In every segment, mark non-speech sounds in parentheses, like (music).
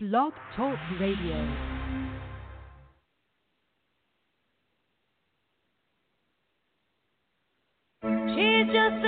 Blog Talk Radio. She's just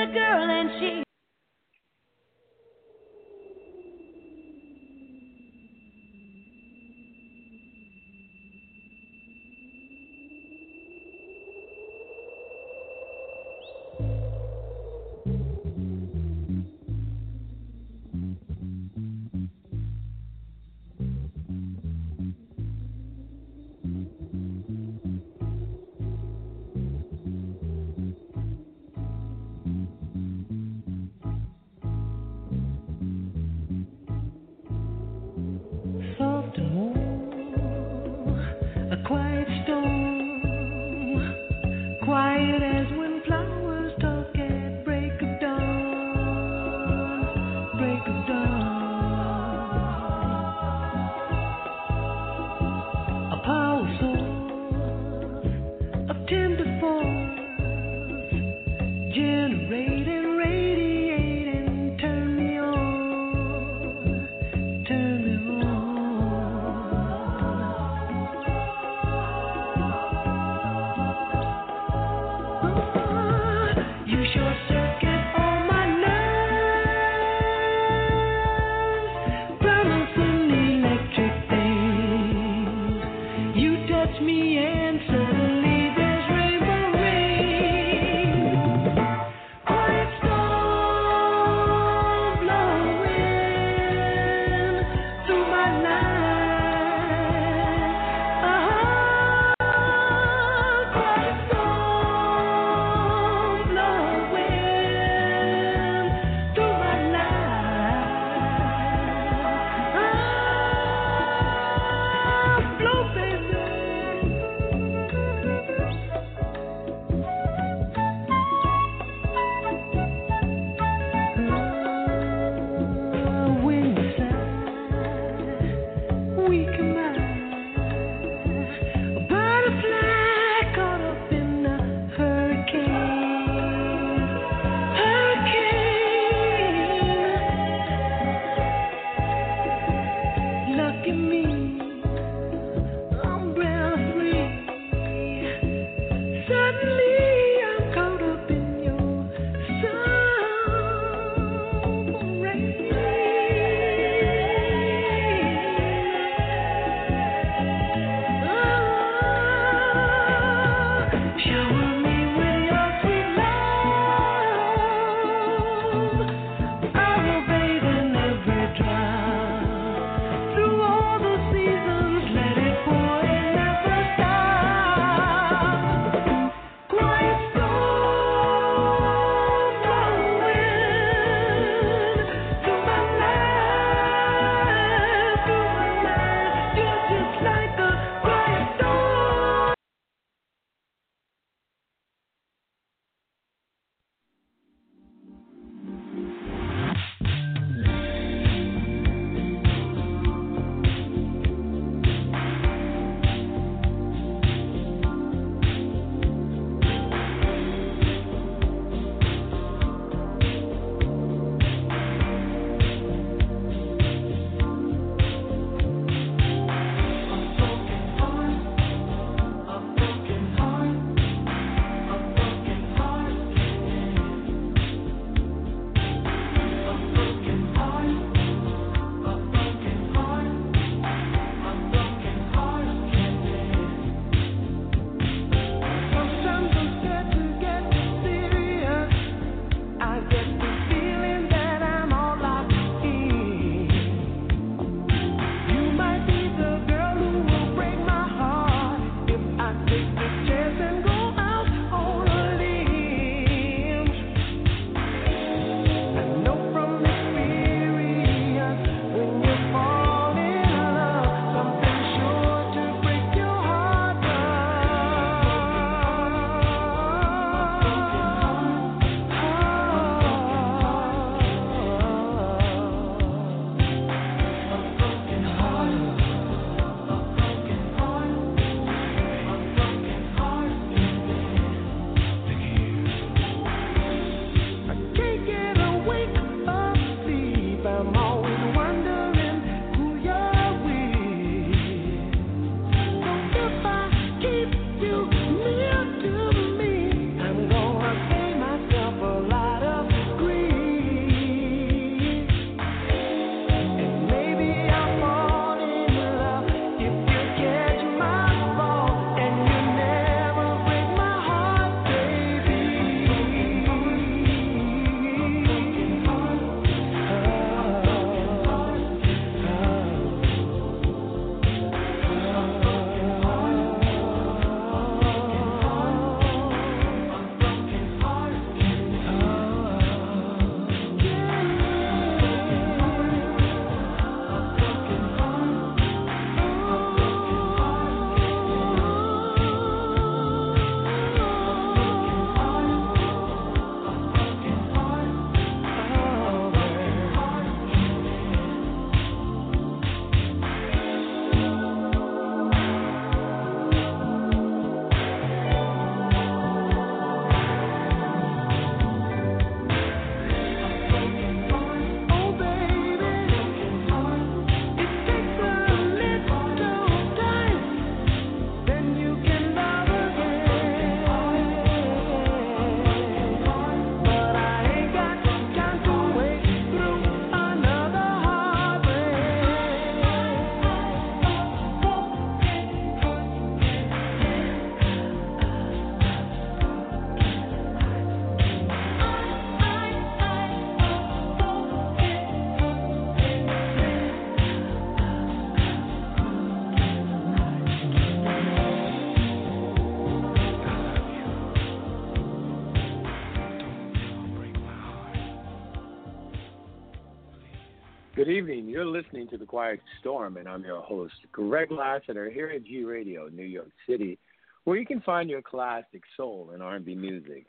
You're listening to The Quiet Storm, and I'm your host, Greg Lassiter, here at G Radio, New York City, where you can find your classic soul and R&B music,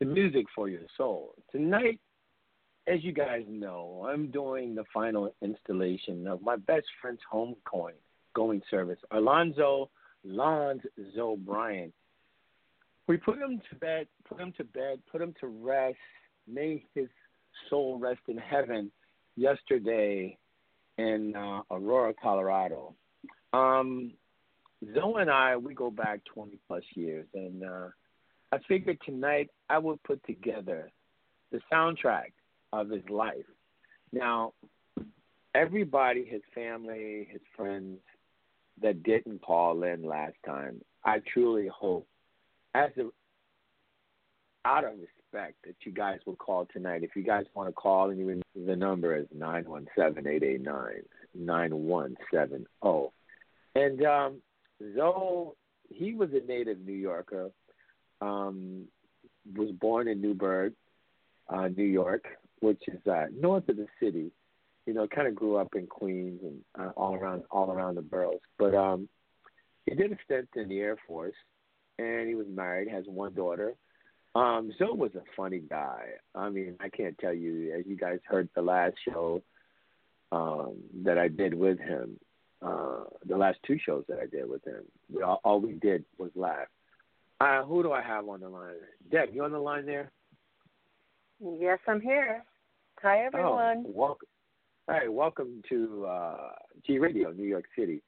the music for your soul. Tonight, as you guys know, I'm doing the final installation of my best friend's home coin going service, Alonzo Lonzo Bryant. We put him to bed, put him to bed, put him to rest, may his soul rest in heaven yesterday in uh, Aurora, Colorado. Um, Zo and I, we go back 20 plus years, and uh, I figured tonight I would put together the soundtrack of his life. Now, everybody, his family, his friends that didn't call in last time, I truly hope, as a out of respect that you guys will call tonight. If you guys want to call, and you the number is nine one seven eight eight nine nine one seven zero. And um, Zo, he was a native New Yorker. Um, was born in Newburgh, uh, New York, which is uh, north of the city. You know, kind of grew up in Queens and uh, all around all around the boroughs. But um, he did a stint in the Air Force, and he was married, has one daughter um, Zo was a funny guy. I mean, I can't tell you, as you guys heard the last show um, that I did with him, uh, the last two shows that I did with him, we all, all we did was laugh. Uh, who do I have on the line? Deb, you on the line there? Yes, I'm here. Hi, everyone. Oh, welcome. Hey, welcome to uh, G Radio, New York City.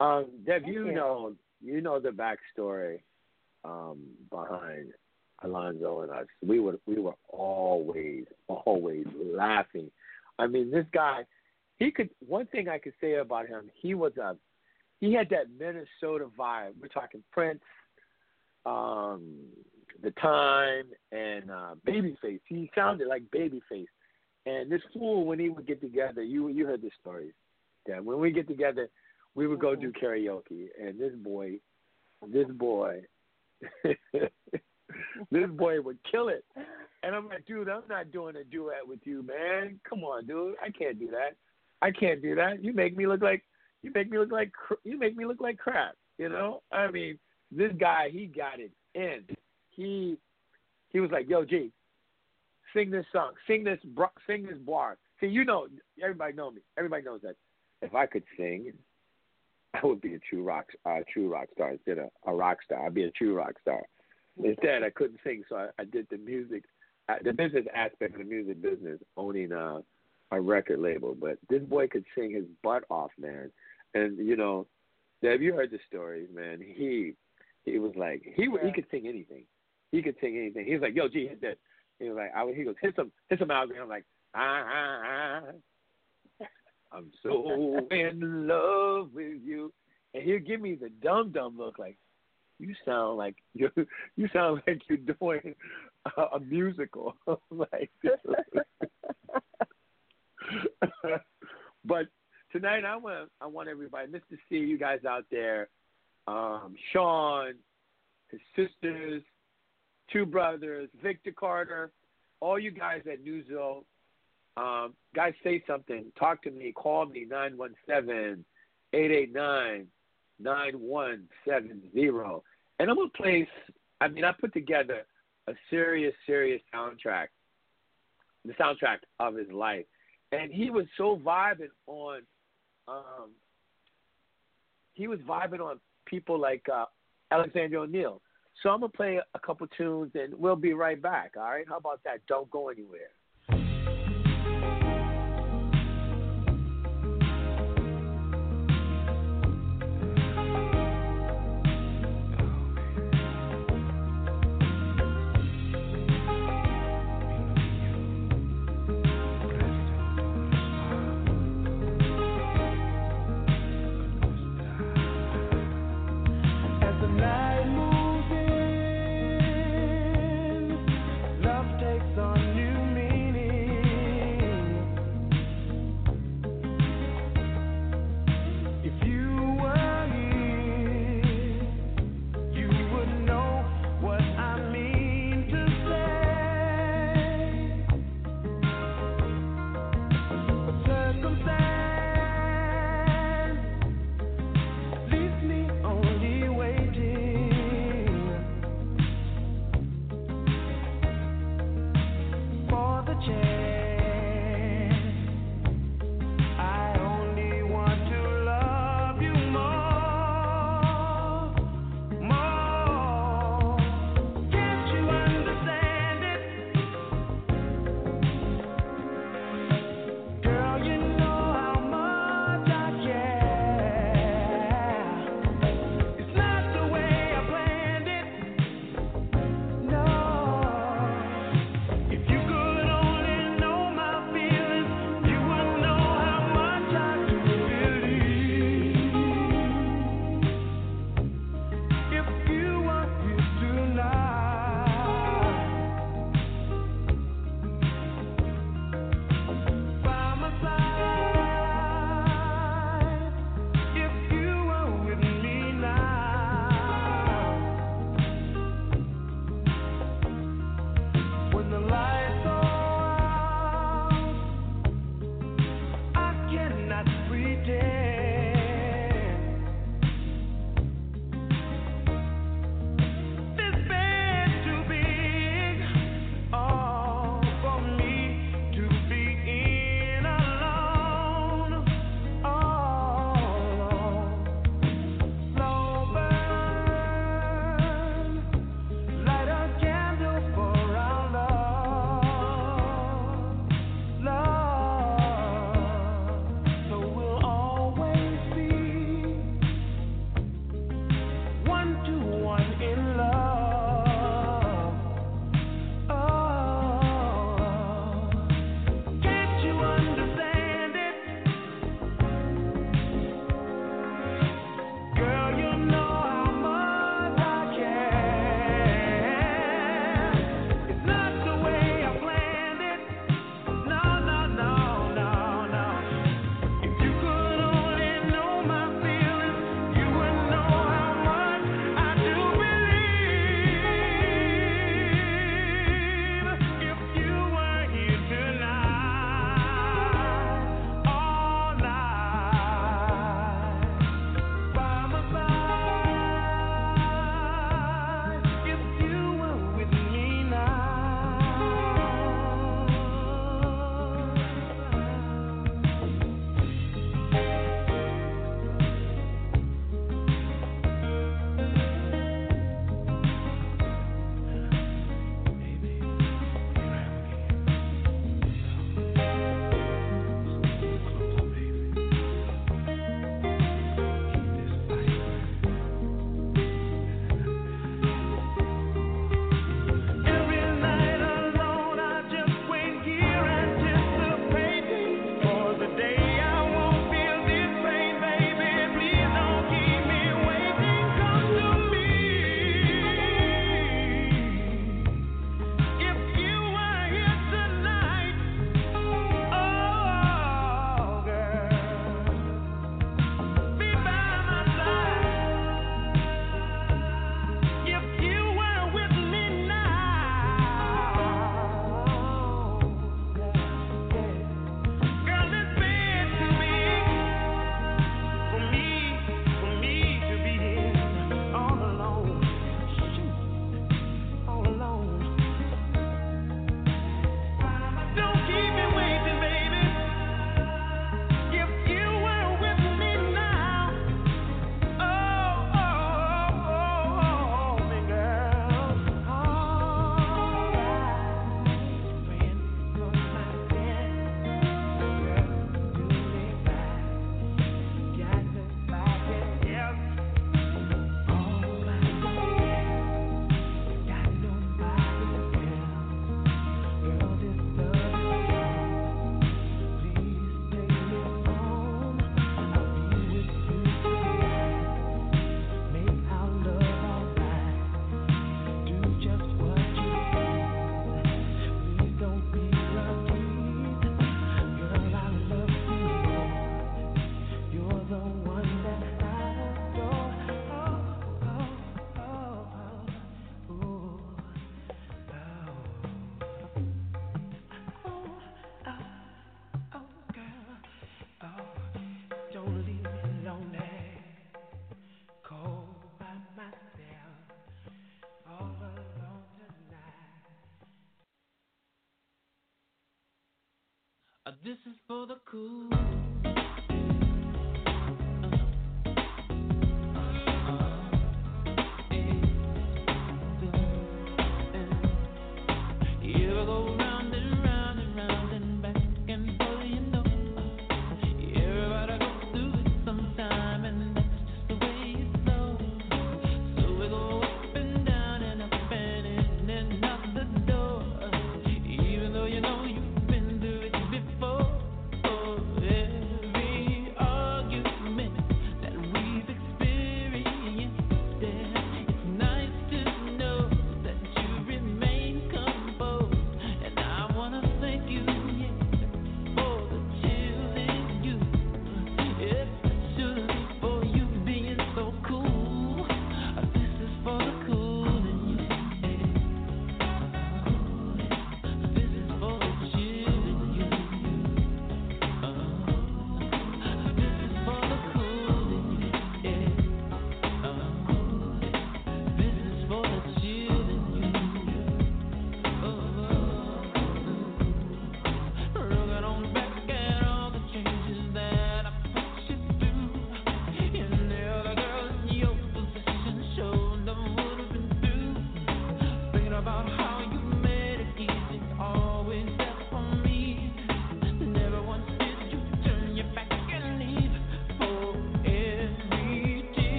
Um, Deb, you, you, know you know the backstory um, behind Alonzo and us. We were we were always always laughing. I mean, this guy, he could. One thing I could say about him, he was a he had that Minnesota vibe. We're talking Prince, um, the time, and uh, Babyface. He sounded like Babyface. And this fool, when he would get together, you you heard the stories. That when we get together, we would go do karaoke, and this boy, this boy. (laughs) (laughs) this boy would kill it. And I'm like, dude, I'm not doing a duet with you, man. Come on, dude. I can't do that. I can't do that. You make me look like you make me look like you make me look like crap. You know? I mean, this guy, he got it in. He he was like, yo, G, sing this song, sing this, sing this bar. See, you know, everybody know me. Everybody knows that. If I could sing, I would be a true rock, uh, true rock star instead of a rock star. I'd be a true rock star. Instead, I couldn't sing, so I, I did the music, uh, the business aspect of the music business, owning a, a record label. But this boy could sing his butt off, man. And you know, have you heard the stories, man? He he was like he yeah. he could sing anything. He could sing anything. He was like, "Yo, G, hit that." He was like, I, he goes, "Hit some, hit some out." I'm like, ah, ah, ah. I'm so (laughs) in love with you, and he'll give me the dumb dumb look, like, you sound like (laughs) you you sound like you're doing a, a musical. (laughs) Like (laughs) but tonight I want I want everybody to see you guys out there. Um, Sean his sisters two brothers Victor Carter all you guys at Newzo um, guys say something. Talk to me. Call me nine one seven eight eight nine 9170. And I'm going to place, I mean, I put together a serious, serious soundtrack, the soundtrack of his life. And he was so vibing on, um, he was vibing on people like uh, Alexander O'Neal. So I'm going to play a couple tunes and we'll be right back. All right? How about that? Don't go anywhere. This is for the cool.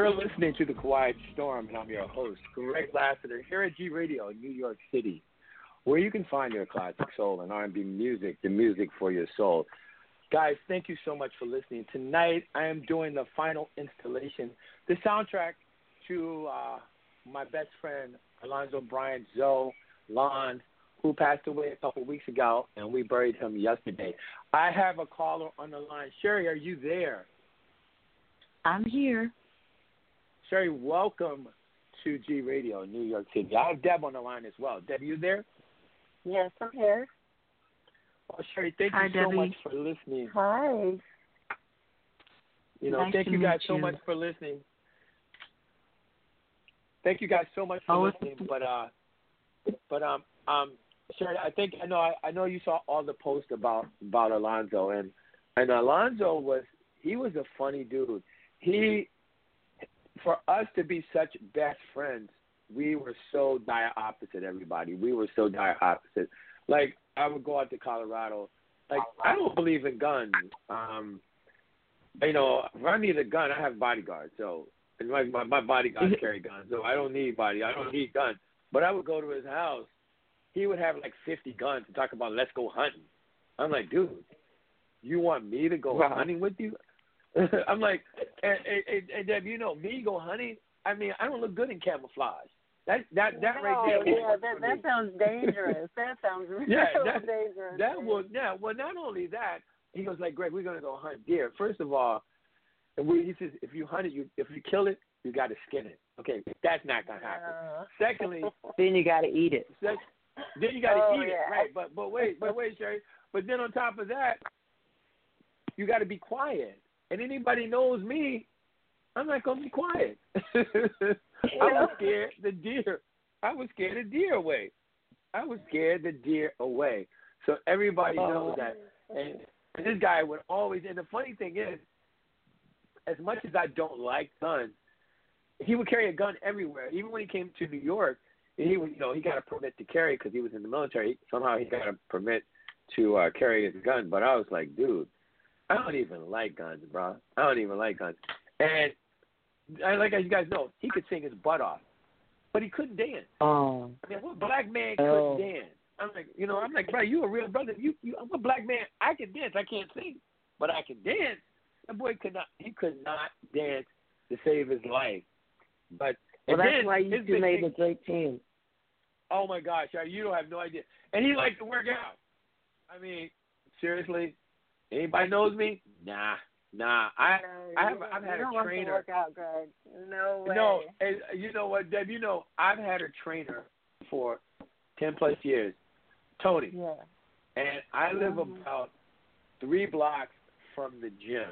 You're listening to The Quiet Storm, and I'm your host, Greg Lassiter, here at G Radio, in New York City, where you can find your classic soul and R&B music, the music for your soul. Guys, thank you so much for listening. Tonight, I am doing the final installation, the soundtrack to uh, my best friend, Alonzo Bryant Zo Lon, who passed away a couple weeks ago, and we buried him yesterday. I have a caller on the line. Sherry, are you there? I'm here. Sherry, welcome to G Radio, in New York City. I have Deb on the line as well. Deb, you there? Yes, I'm here. Oh, Sherry, thank Hi, you so much for listening. Hi. You know, Nice thank you guys meet so much for listening. Thank you guys so much for Oh, listening. But uh, but um um, Sherry, I think I know I, I know you saw all the posts about about Alonzo and and Alonzo was he was a funny dude. He for us to be such best friends, we were so dire opposite. Everybody, we were so dire opposite. Like I would go out to Colorado, like I don't believe in guns. Um, you know, if I need a gun, I have bodyguards. So and my my, my bodyguards carry guns, so I don't need body. I don't need guns. But I would go to his house. He would have like fifty guns and talk about let's go hunting. I'm like, dude, you want me to go Wow. hunting with you? (laughs) I'm like, and, and, and Deb, you know, me go hunting. I mean, I don't look good in camouflage. That that that right there. No, yeah, that that sounds dangerous. That sounds (laughs) real Yeah, that- (laughs) dangerous. That was yeah. Well, not only that, he goes like, Greg, we're gonna go hunt deer. First of all, and we, he says if you hunt it, you if you kill it, you got to skin it. Okay, that's not gonna happen. Uh, Secondly, Then you got to eat it. sec- then you got to Oh, eat yeah. it, right? But but wait, but wait, Sherry. But then on top of that, you got to be quiet. And anybody knows me, I'm not gonna be quiet. (laughs) I was scared the deer. I was scared the deer away. I was scared the deer away. So everybody knows that. And, and this guy would always. And the funny thing is, as much as I don't like guns, he would carry a gun everywhere. Even when he came to New York, he was, you know, he got a permit to carry because he was in the military. Somehow he got a permit to uh, carry his gun. But I was like, dude, I don't even like guns, bro. I don't even like guns. And I, like as you guys know, he could sing his butt off, but he couldn't dance. Oh. I mean, what black man couldn't Oh. dance? I'm like, you know, I'm like, bro, you a real brother. You, you, I'm a black man. I can dance. I can't sing, but I can dance. That boy could not. He could not dance to save his life. But Well, that's then why you two made a great team. Oh my gosh, you don't have no idea. And he likes to work out. I mean, seriously, anybody knows me? Nah, nah. I no, I have I've had a don't want to trainer. work out, Greg. No way. No, and you know what, Deb? You know, I've had a trainer for ten plus years, Tony, Yeah. and I live Mhm. about three blocks from the gym.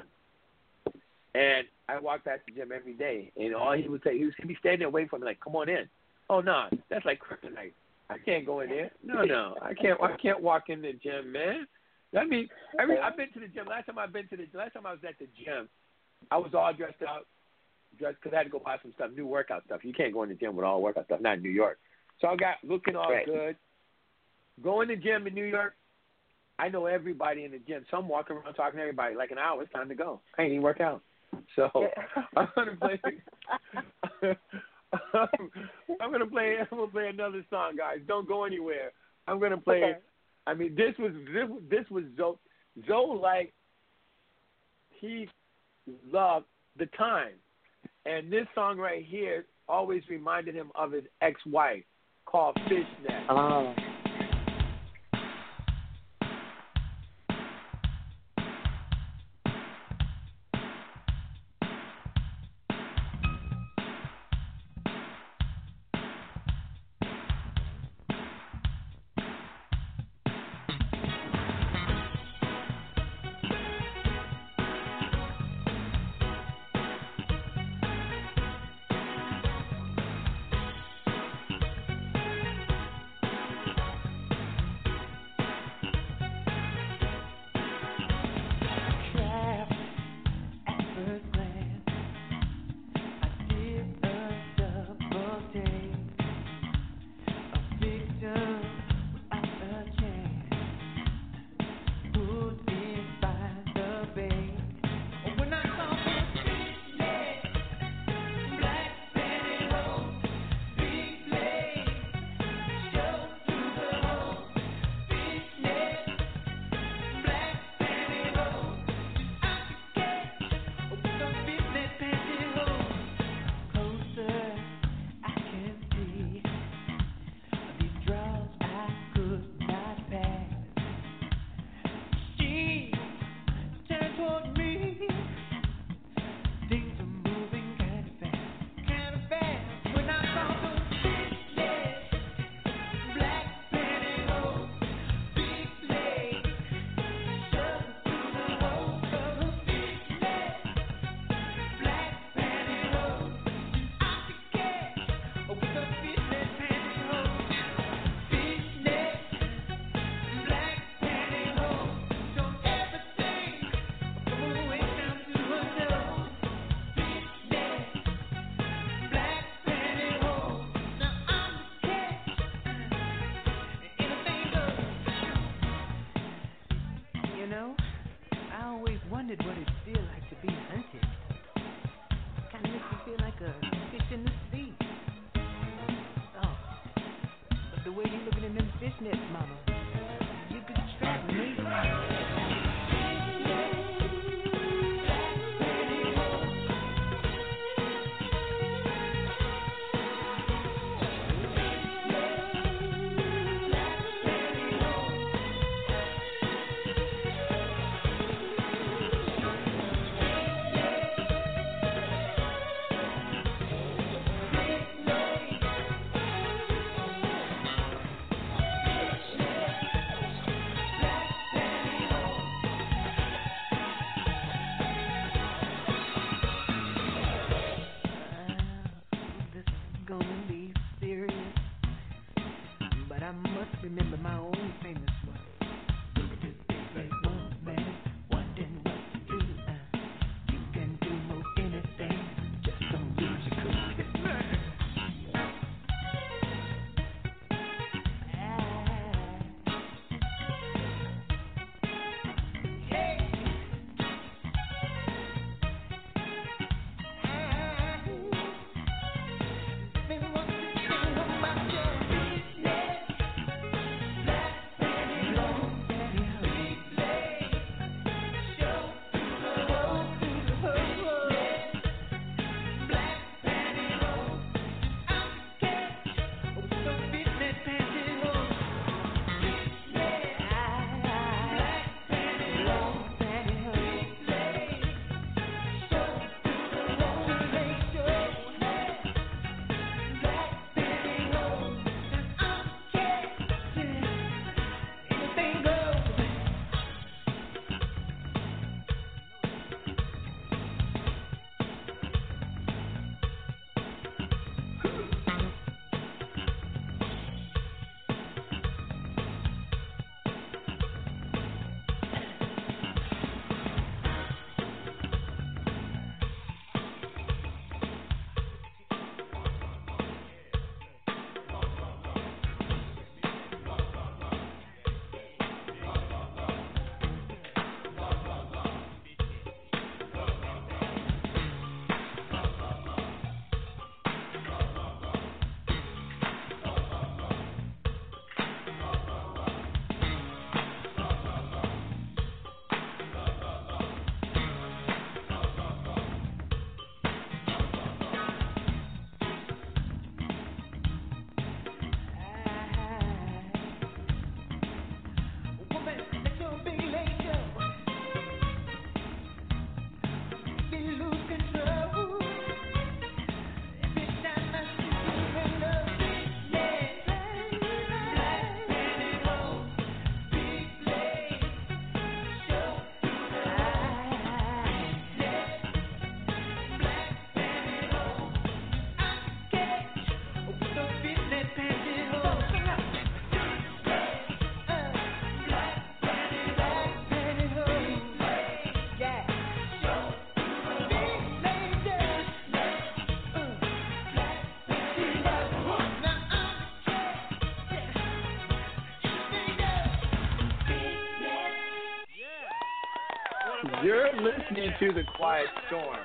And I walk past the gym every day, and all he would say, he would he'd be standing there waiting for me, like, "Come on in." Oh no, that's like kryptonite. I can't go in there. No, no, I can't. I can't walk in the gym, man. I mean, every I've been to the gym. Last time I've been to the last time I was at the gym, I was all dressed out, dressed because I had to go buy some stuff, new workout stuff. You can't go in the gym with all workout stuff, not in New York. So I got looking all Right. good. Go in the gym in New York. I know everybody in the gym. So I'm walking around talking to everybody. Like an hour, it's time to go. I ain't even work out. So (laughs) I'm gonna play. (laughs) I'm gonna play. I'm gonna play another song, guys. Don't go anywhere. I'm gonna play. Okay. I mean, this was this, this was Zo. Zo like he loved the time, and this song right here always reminded him of his ex-wife called Fishnet. Oh. To The Quiet Storm,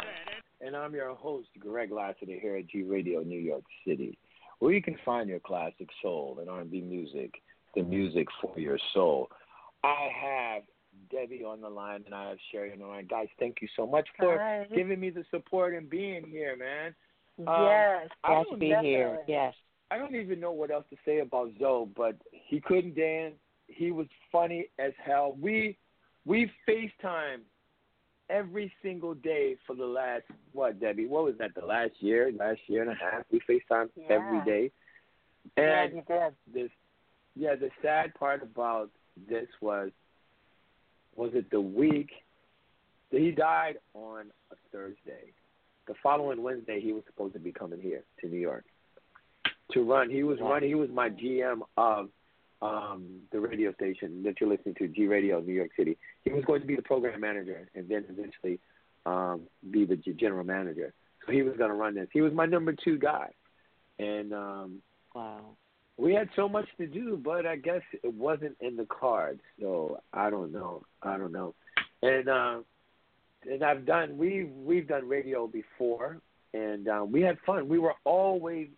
and I'm your host, Greg Lassiter, here at G Radio, New York City, where you can find your classic soul and R&B music, the music for your soul. I have Debbie on the line, and I have Sherry on the line. Guys, thank you so much for Hi. giving me the support and being here, man. Um, yes. Glad to be here. Yes. I don't even know what else to say about Zo, but he couldn't dance. He was funny as hell. We we FaceTime every single day for the last what, Debbie? What was that? The last year, last year and a half. We FaceTime every Yeah. day. Yeah, And did. this yeah, the sad part about this was was it the week that he died on a Thursday. The following Wednesday he was supposed to be coming here to New York to run. He was running he was my GM of um the radio station that you're listening to, G Radio New York City. He was going to be the program manager and then eventually um be the general manager. So he was gonna run this. He was my number two guy. And um Wow. we had so much to do, but I guess it wasn't in the cards. So I don't know. I don't know. And uh, and I've done we we've done radio before, and and um, we had fun. We were always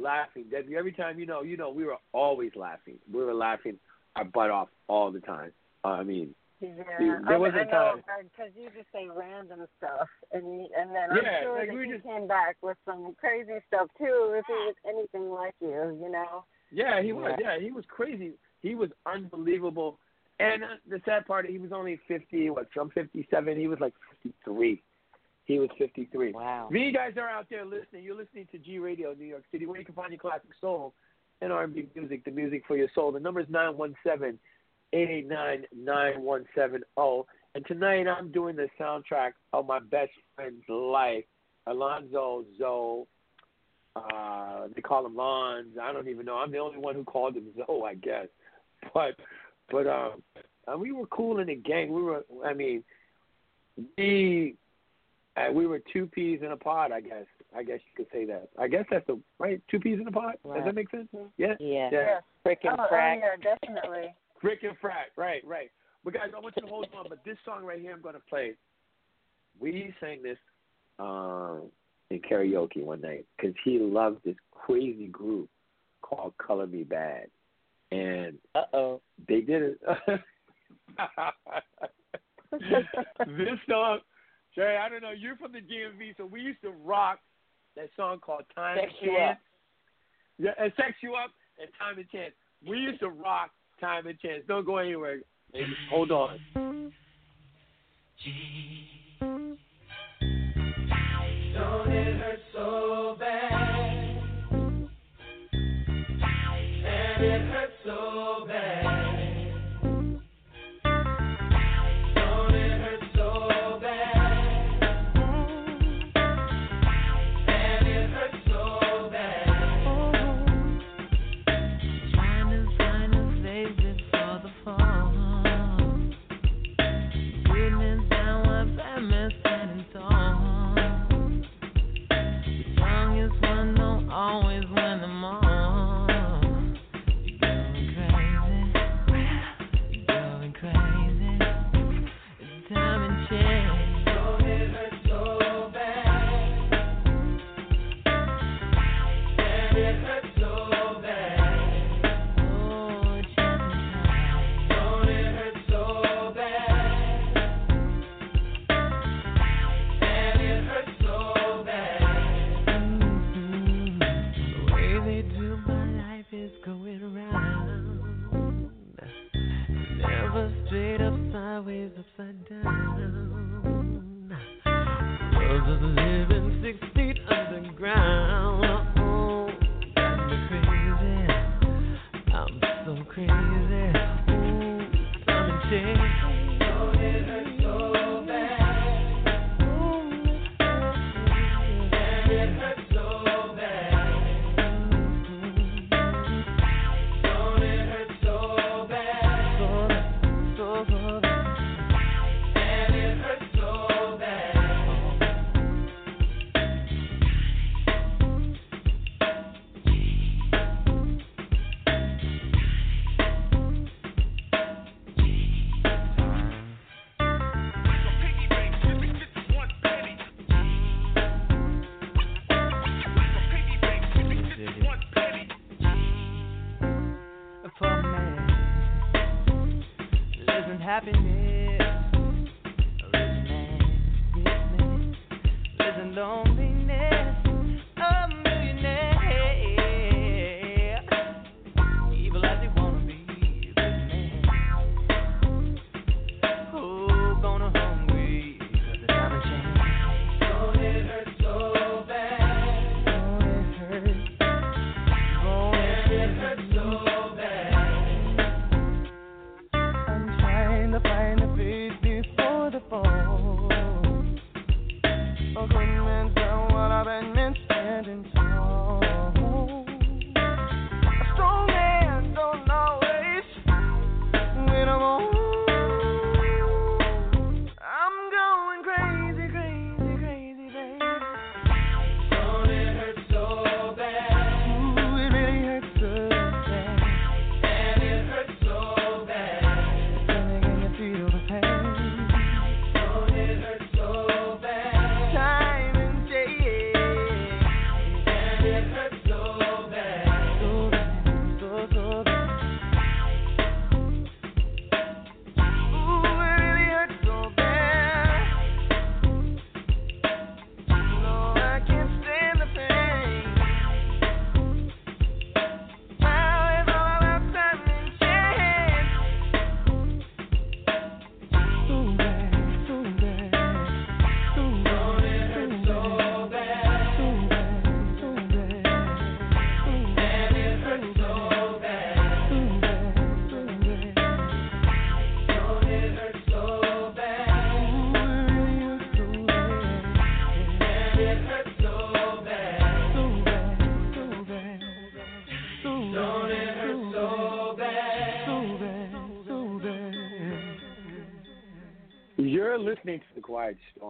laughing. Debbie, every time you know, you know, we were always laughing. We were laughing our butt off all the time. Uh, I mean, Yeah, there I, was a I time- because you just say random stuff, and you- and then I'm Yeah, sure like that we you just- came back with some crazy stuff too. If he was anything like you, you know. yeah, he was. Yeah, he was crazy. He was unbelievable. And uh, the sad part, he was only fifty. What? From fifty-seven, he was like fifty-three. He was fifty-three. Wow. If you guys are out there listening, you're listening to G Radio New York City, where you can find your classic soul and R&B music, the music for your soul. The number is 917-889-9170. And tonight I'm doing the soundtrack of my best friend's life, Alonzo Zo. Uh, they call him Lonz. I don't even know. I'm the only one who called him Zo, I guess. But but um, we were cool in the gang. We were. I mean, we uh, we were two peas in a pod. I guess. I guess you could say that. I guess that's the right. Two peas in a pod. Does that make sense? Yeah. Yeah. Yeah. Frickin' oh, crack. oh, yeah, definitely. Frick and frack. Right. Right. But guys, I want you to hold on. But this song right here, I'm going to play. We sang this um, in karaoke one night because he loved this crazy group called Color Me Badd, and Uh oh. they did it. (laughs) (laughs) this song, Sherry, I don't know. You're from the DMV, so we used to rock that song called Time Sex and You Chance. Up. Yeah, and Sex You Up and Time and Chance. We used to rock Time and Chance. Don't go anywhere. Baby. Hold on. Don't it hurt so bad?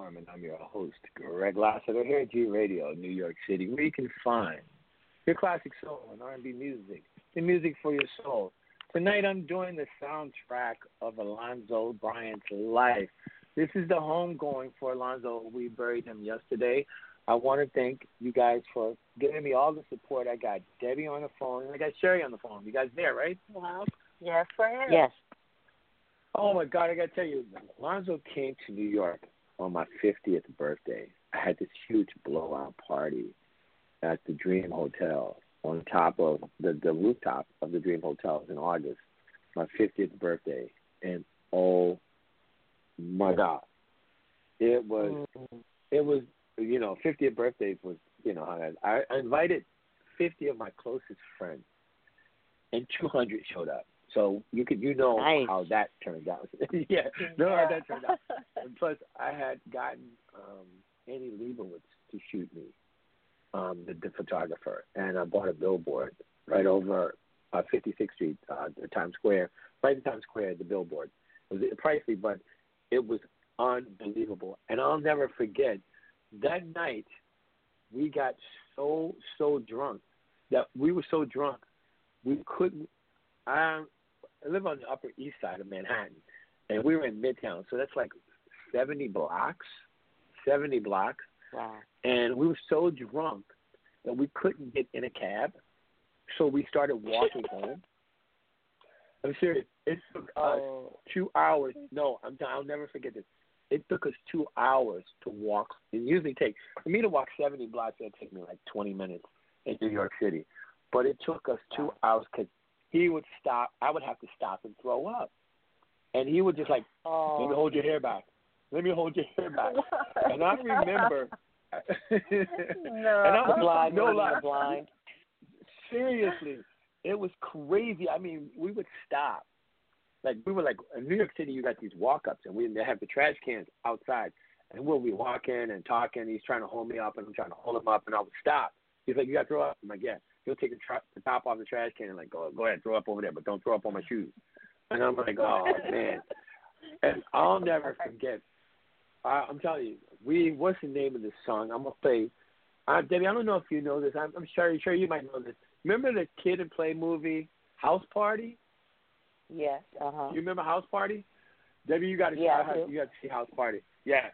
Quiet Storm, and I'm your host, Greg Lassiter, here at G Radio, New York City, where you can find your classic soul and R&B music, the music for your soul. Tonight, I'm doing the soundtrack of Alonzo Bryant's life. This is the homegoing for Alonzo. We buried him yesterday. I want to thank you guys for giving me all the support. I got Debbie on the phone, and I got Sherry on the phone. You guys there, right? Well, yes, we're here. Yes. Oh my God! I gotta tell you, Lonzo came to New York on my 50th birthday. I had this huge blowout party at the Dream Hotel on top of the the rooftop of the Dream Hotel in August, my 50th birthday, and oh my God, it was it was you know 50th birthdays was you know I, I invited 50 of my closest friends, and 200 showed up. So you could you know Nice. how that turned out. (laughs) yeah, know how that turned out. And plus, I had gotten um, Annie Leibovitz to shoot me, um, the, the photographer, and I bought a billboard right over uh, 56th Street, uh, the Times Square, right in Times Square, the billboard. It was pricey, but it was unbelievable. And I'll never forget that night. We got so so drunk that we were so drunk we couldn't. I, I live on the Upper East Side of Manhattan, and we were in Midtown, so that's like seventy blocks, seventy blocks, Wow. and we were so drunk that we couldn't get in a cab, so we started walking (laughs) home. I'm serious. It took us Oh. two hours. No, I'm. I'll never forget this. It took us two hours to walk. It usually takes for me to walk 70 blocks. It take me like 20 minutes in New York City, but it took us two hours because he would stop. I would have to stop and throw up, and he would just like, Oh. "Let me oh. hold your hair back. Let me hold your hair back." and I remember. (laughs) (laughs) No. and I was blind, no lie. blind. Seriously, it was crazy. I mean, we would stop. Like we were like in New York City, you got these walk-ups, and we they have the trash cans outside, and we'll be walking and talking. He's trying to hold me up, and I'm trying to hold him up, and I would stop. He's like, "You got to throw up." I'm like, "Yeah." He'll take the, tra- the top off the trash can and like, "Go, go ahead, throw up over there, but don't throw up on my shoes." And I'm like, "Oh man," and I'll never forget. I, I'm telling you, we. What's the name of this song? I'm gonna play. Uh, Debbie, I don't know if you know this. I'm, I'm sure, sure you might know this. Remember the Kid 'n Play movie House Party? Yes. Uh huh. You remember House Party? Debbie, you got to Yeah, I you got to see House Party. Yeah,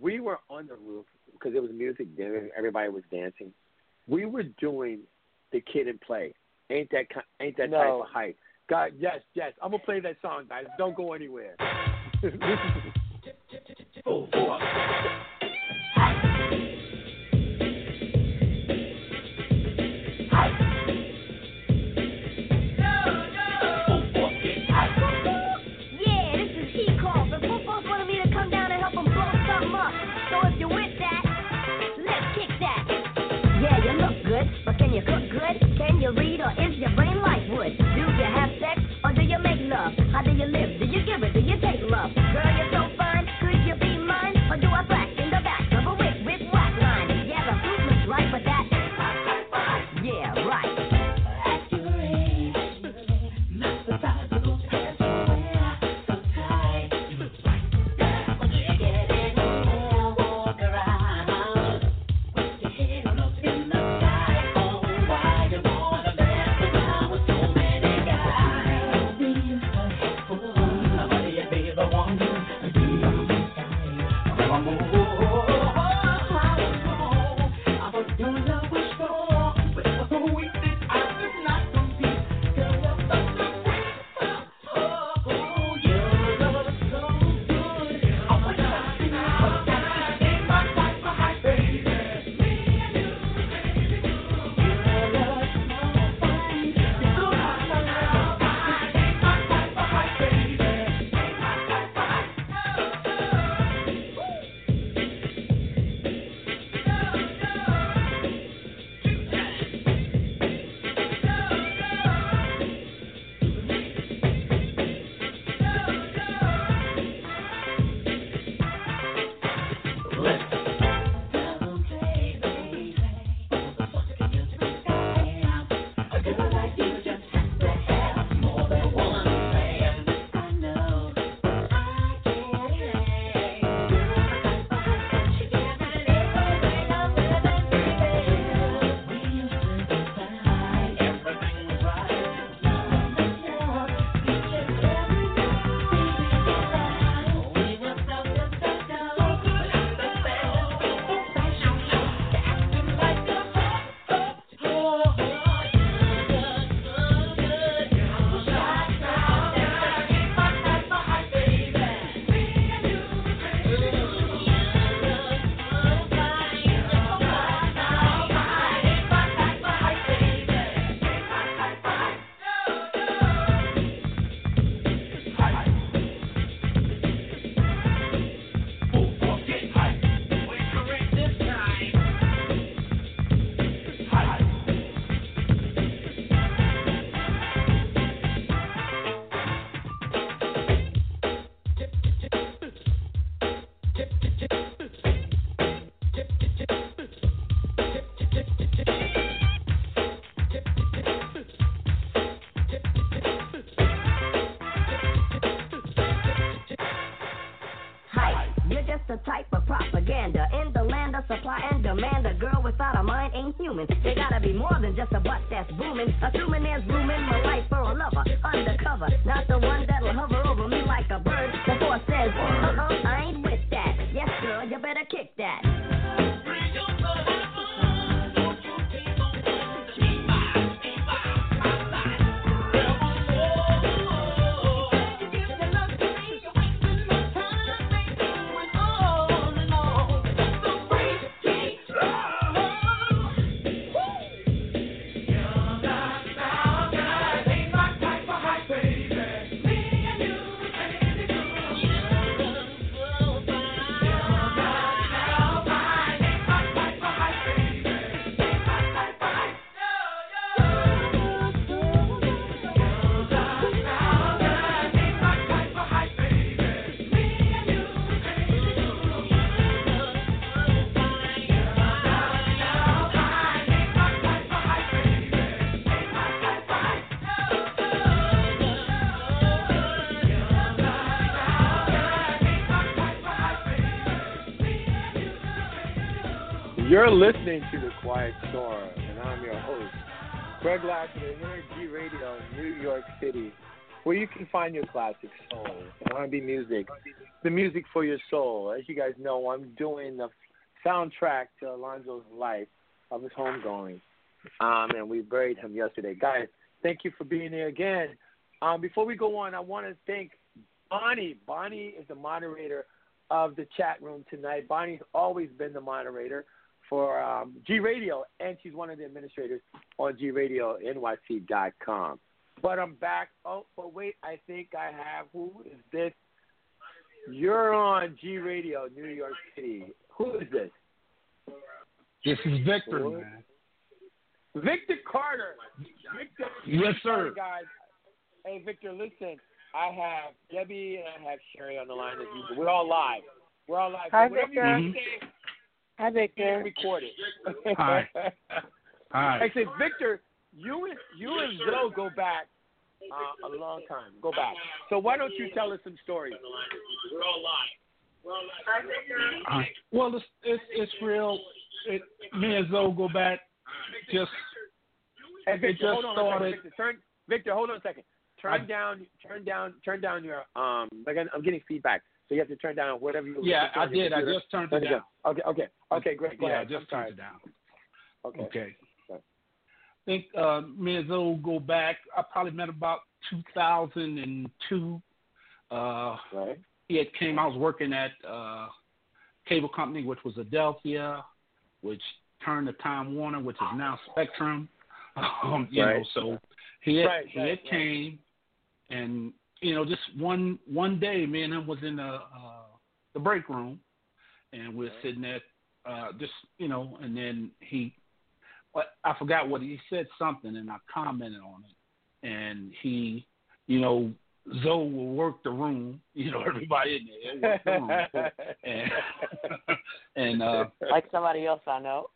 we were on the roof because it was music. then Everybody was dancing. We were doing the Kid 'n Play. Ain't that ain't that type of hype? God, yes, yes. I'm gonna play that song, guys. Don't go anywhere. (laughs) Oh, Do you have sex or do you make love? How do you live? Do you give it? Do you take love? Girl, you're so listening to The Quiet Storm, and I'm your host, Greg at G Radio, New York City, where you can find your classic soul, R&B music, the music for your soul. As you guys know, I'm doing the soundtrack to Alonzo's life of his homegoing, um, and we buried him yesterday. Guys, thank you for being here again. Um, before we go on, I want to thank Bonnie. Bonnie is the moderator of the chat room tonight. Bonnie's always been the moderator for um, G Radio, and she's one of the administrators on GRadioNYC.com. But I'm back. Oh, but wait, I think I have. Who is this? You're on G Radio, New York City. Who is this? This is Victor, Who? man. Victor Carter. Victor. Yes, sir. Hey, Guys, hey Victor, listen. I have Debbie and I have Sherry on the line. We're all live. We're all live. Hi, So Victor. you say, Hi, being Victor. recorded. Hi. Hi. I said, Victor, you and you and Zo go back uh, a long time. Go back. So why don't you tell us some stories? Uh, well, it's, it's it's real. It, me and Zo go back. Just Hey, It Victor, just hold on a second. Victor, turn, Victor, hold on a second. Turn I- down, turn down, turn down your um. Like I'm I'm getting feedback, so you have to turn down whatever you. yeah, I did. I just turned it it down. Okay, okay, okay, great. Go yeah, I ahead. just I'm sorry. turned it down. Okay. Okay. Right. I think uh, me and Zo go back. I probably met about 2002. Uh, Right. he had came. I was working at uh, cable company, which was Adelphia, which turned to Time Warner, which is now Spectrum. (laughs) Um, you Right. know, so he had, Right, he had right. came, and you know, just one one day, me and him was in the uh, the break room, and we we're sitting there, uh, just you know, and then he, what I forgot what he said something, and I commented on it, and he, you know, Zo will work the room, (laughs) you know, everybody in there the room, and (laughs) and uh, Like somebody else I know.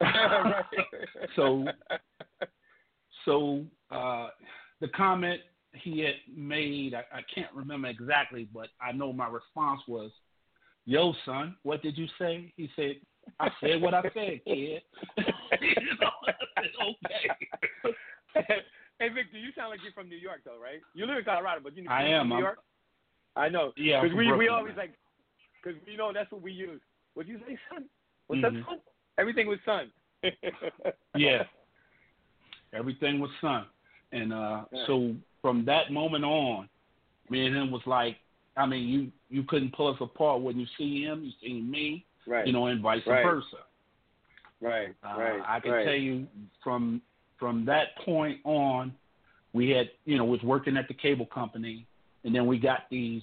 (laughs) so so uh, the comment he had made, I, I can't remember exactly, but I know my response was, "Yo, son, what did you say?" He said, "I said what I said, (laughs) kid." you know, said, okay. hey Victor, you sound like you're from New York though, right? You live in Colorado, but you I am. from New I'm- York. I know. Yeah, because we we always man. like because you know that's what we use. What'd you say, son? What's Mhm. that, son? Everything was son. Yeah. (laughs) Everything was son, And uh Yeah. so from that moment on, me and him was like I mean, you you couldn't pull us apart when you see him, you see me, Right. you know, and vice Right. versa. Right. Uh, right. I can right. tell you from from that point on, we had you know was working at the cable company, and then we got these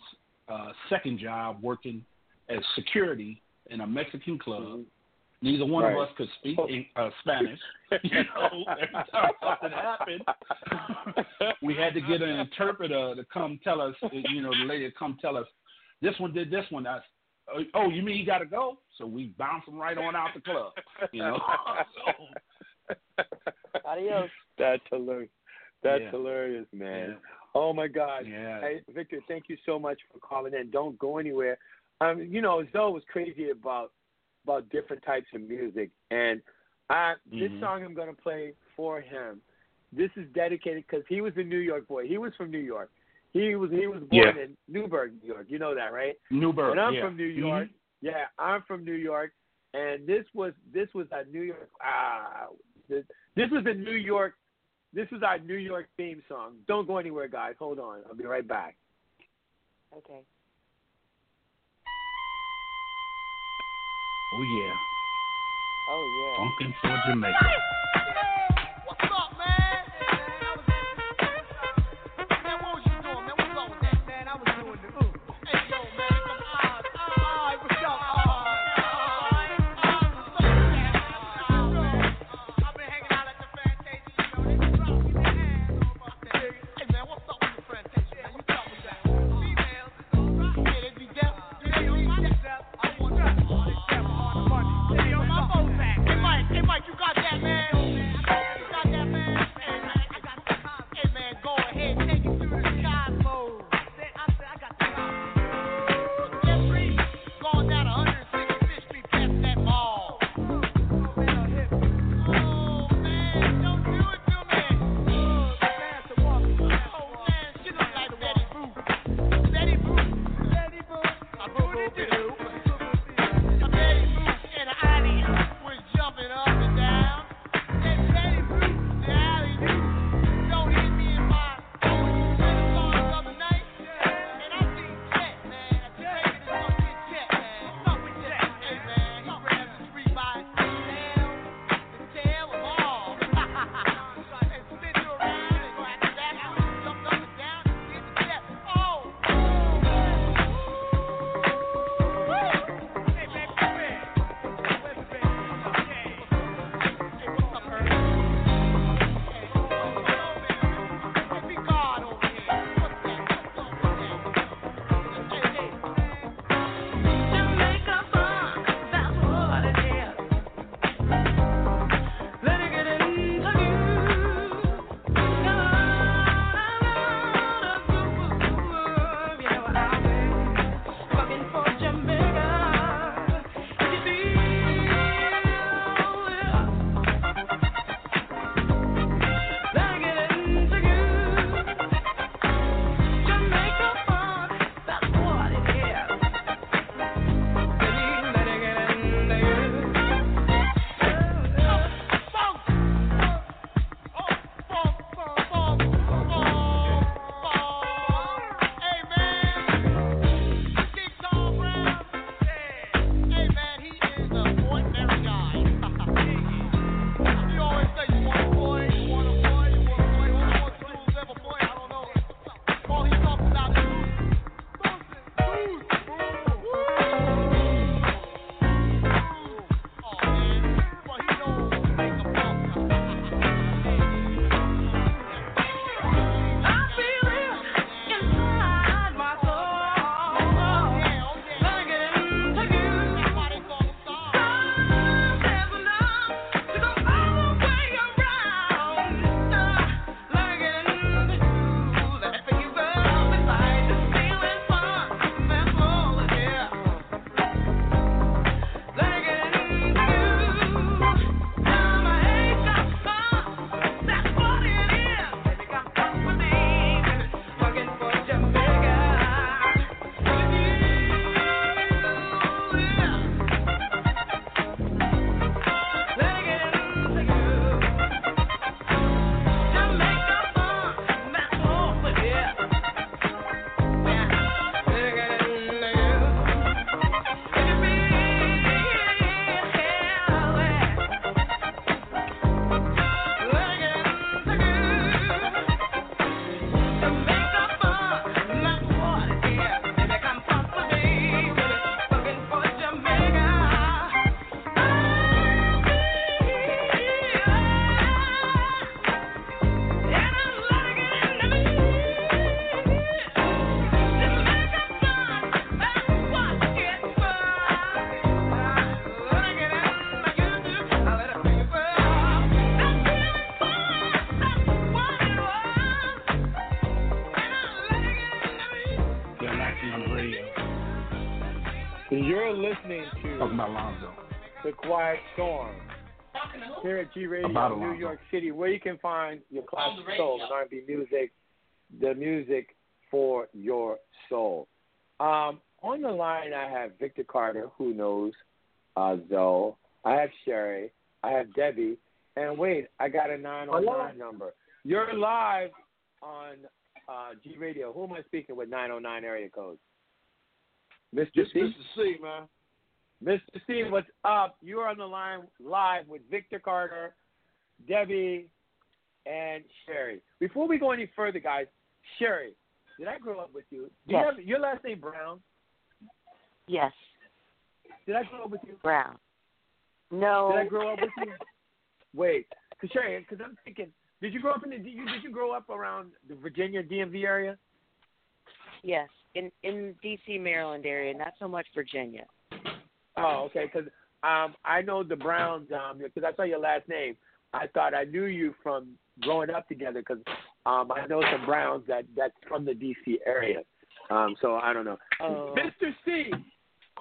uh, second job working as security in a Mexican club. Mhm. Neither one Right. of us could speak in, uh, Spanish. (laughs) (laughs) you know, every time something happened, (laughs) we had to get an interpreter to come tell us. You know, the lady to come tell us this one did this one. I, oh, you mean you got to go? So we bounce them right on out the club. You know. so, Adios. That's hilarious. That's Yeah. hilarious, man. yeah. Oh my God. Yeah. Hey, Victor, thank you so much for calling in. Don't go anywhere. Um, you know, Zo was crazy about about different types of music, and I mm-hmm. this song I'm gonna play for him. This is dedicated because he was a New York boy. He was from New York. He was he was born yeah. in Newburgh, New York. You know that, right? Newburgh. And I'm yeah. from New mm-hmm. York. Mm-hmm. Yeah, I'm from New York, and this was this was a New York. Ah, this, this was a New York. This was our New York theme song. Don't go anywhere, guys. Hold on. I'll be right back. Okay. Oh yeah. Oh yeah. Funkin' for Jamaica. Here at G Radio, About New Alonzo. York City, where you can find your classic soul and R&B music, the music for your soul. Um, on the line, I have Victor Carter, who knows uh, Zo. I have Sherry. I have Debbie. And wait, I got a 909 number. You're live on uh, G Radio. Who am I speaking with? 909 area code. Mr. This C. Mr. C, man. Mr. C, what's up? You're on the line live with Victor Carter, Debbie, and Sherry. Before we go any further, guys, Sherry, did I grow up with you? Do Yes. you have your last name Brown? Yes, Did I grow up with you? Brown. No. Did I grow up with you? Wait, cause Sherry, because I'm thinking, did you grow up in the did you, did you grow up around the Virginia DMV area? Yes, in in D.C., Maryland area, not so much Virginia. Oh, okay. Because um, I know the Browns. Um, because I saw your last name, I thought I knew you from growing up together. Because um, I know some Browns that that's from the D.C. area. Um, so I don't know. Oh. Mr. C,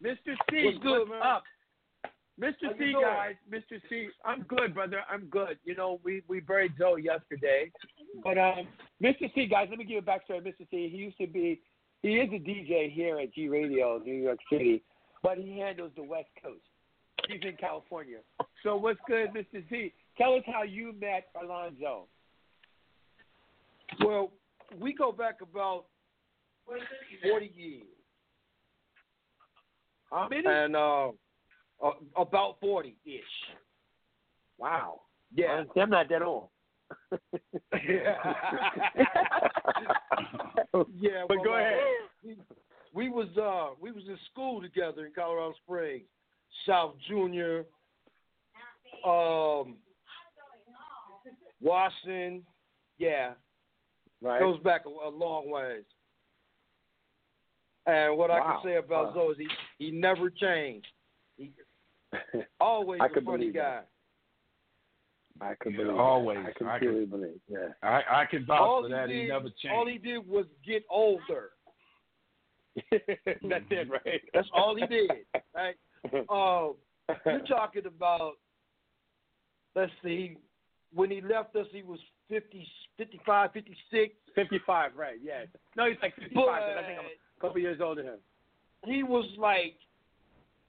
Mr. C, What's good, man? up? Mr. How C, guys, Mr. C, I'm good, brother. I'm good. You know, we we buried Zo yesterday, but um, Mr. C, guys, let me give a backstory. Mr. C, he used to be, he is a DJ here at G Radio, New York City, but he handles the West Coast. He's in California. So what's good, Mr. Z? Tell us how you met Alonzo. Well, we go back about 40 years. How many? And uh, uh, about 40 ish. wow. Yeah. I'm not that old. (laughs) yeah, (laughs) (laughs) yeah, But well, go ahead. We, we was uh we was in school together in Colorado Springs, South Junior, um, Washington. Yeah, Right. goes back a, a long ways. And what I can say about Wow. Zo is he, he never changed. He (laughs) always I a could funny believe guy. that. I can Yeah, believe. that. always. I can I truly believe. Yeah. I, I can vouch All for he that. He did- never changed. All he did was get older. (laughs) That's it, right? That's all he did. Right? (laughs) Um, you're (laughs) talking about, let's see, when he left us, he was 50, 55, 56. 55, right? Yeah. No, he's like 55. But but I think I'm a couple years older than him. he was like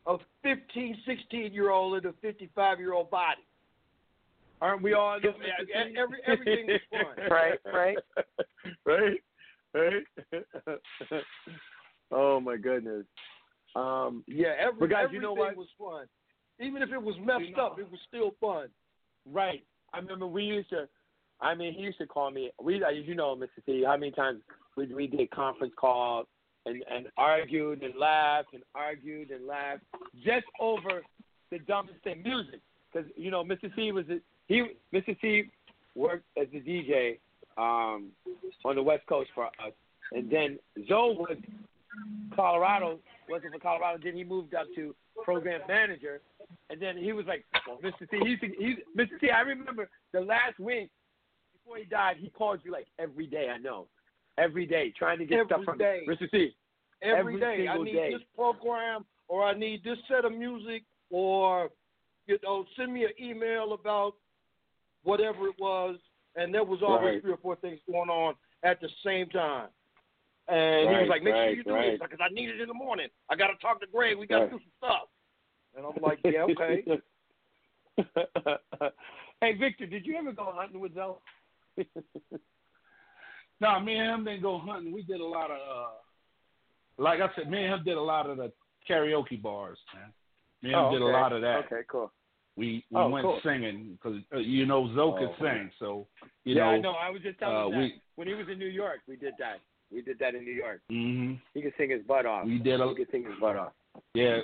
a 15, 16 year old in a 55 year old body. Aren't we all? Yeah, yeah, every- everything was fun. Right, right. right, right. Oh my goodness. Um, Yeah, every, But guys, everything you know what? was fun. Even if it was messed You know- up, it was still fun. right. I remember we used to. I mean, he used to call me. We, you know, Mr. C. How many times we we did conference calls and and argued and laughed and argued and laughed just over the dumbest thing, music. Because you know, Mr. C was a, he. Mr. C worked as a DJ um, on the West Coast for us, and then Zo was Colorado, wasn't for Colorado. Then he moved up to program manager, and then he was like, oh, well, Mr. C. he's, to, Mr. C. I remember the last week before he died, he called you like every day. I know, every day, trying to get stuff from day. Mr. C. Every Every day. I need day. this program or I need this set of music or you know, send me an email about whatever it was and there was always Right. three or four things going on at the same time. And he was like, Make sure you do right. this because I need it in the morning. I gotta talk to Greg, we gotta Right. do some stuff. And I'm like, Yeah, okay. (laughs) hey, Victor, did you ever go hunting with Zo? (laughs) No, me and him didn't go hunting. We did a lot of, uh, like I said, me and him did a lot of the karaoke bars, man. Me and him Oh, did a lot of that. Okay, cool. We we Oh, went cool. singing because uh, you know Zo could Oh, sing, so you yeah, know. I know. I was just telling uh, you that. we- when he was in New York, we did that. We did that in New York. hmm He could sing his butt off. We did a He could sing his butt off. yeah.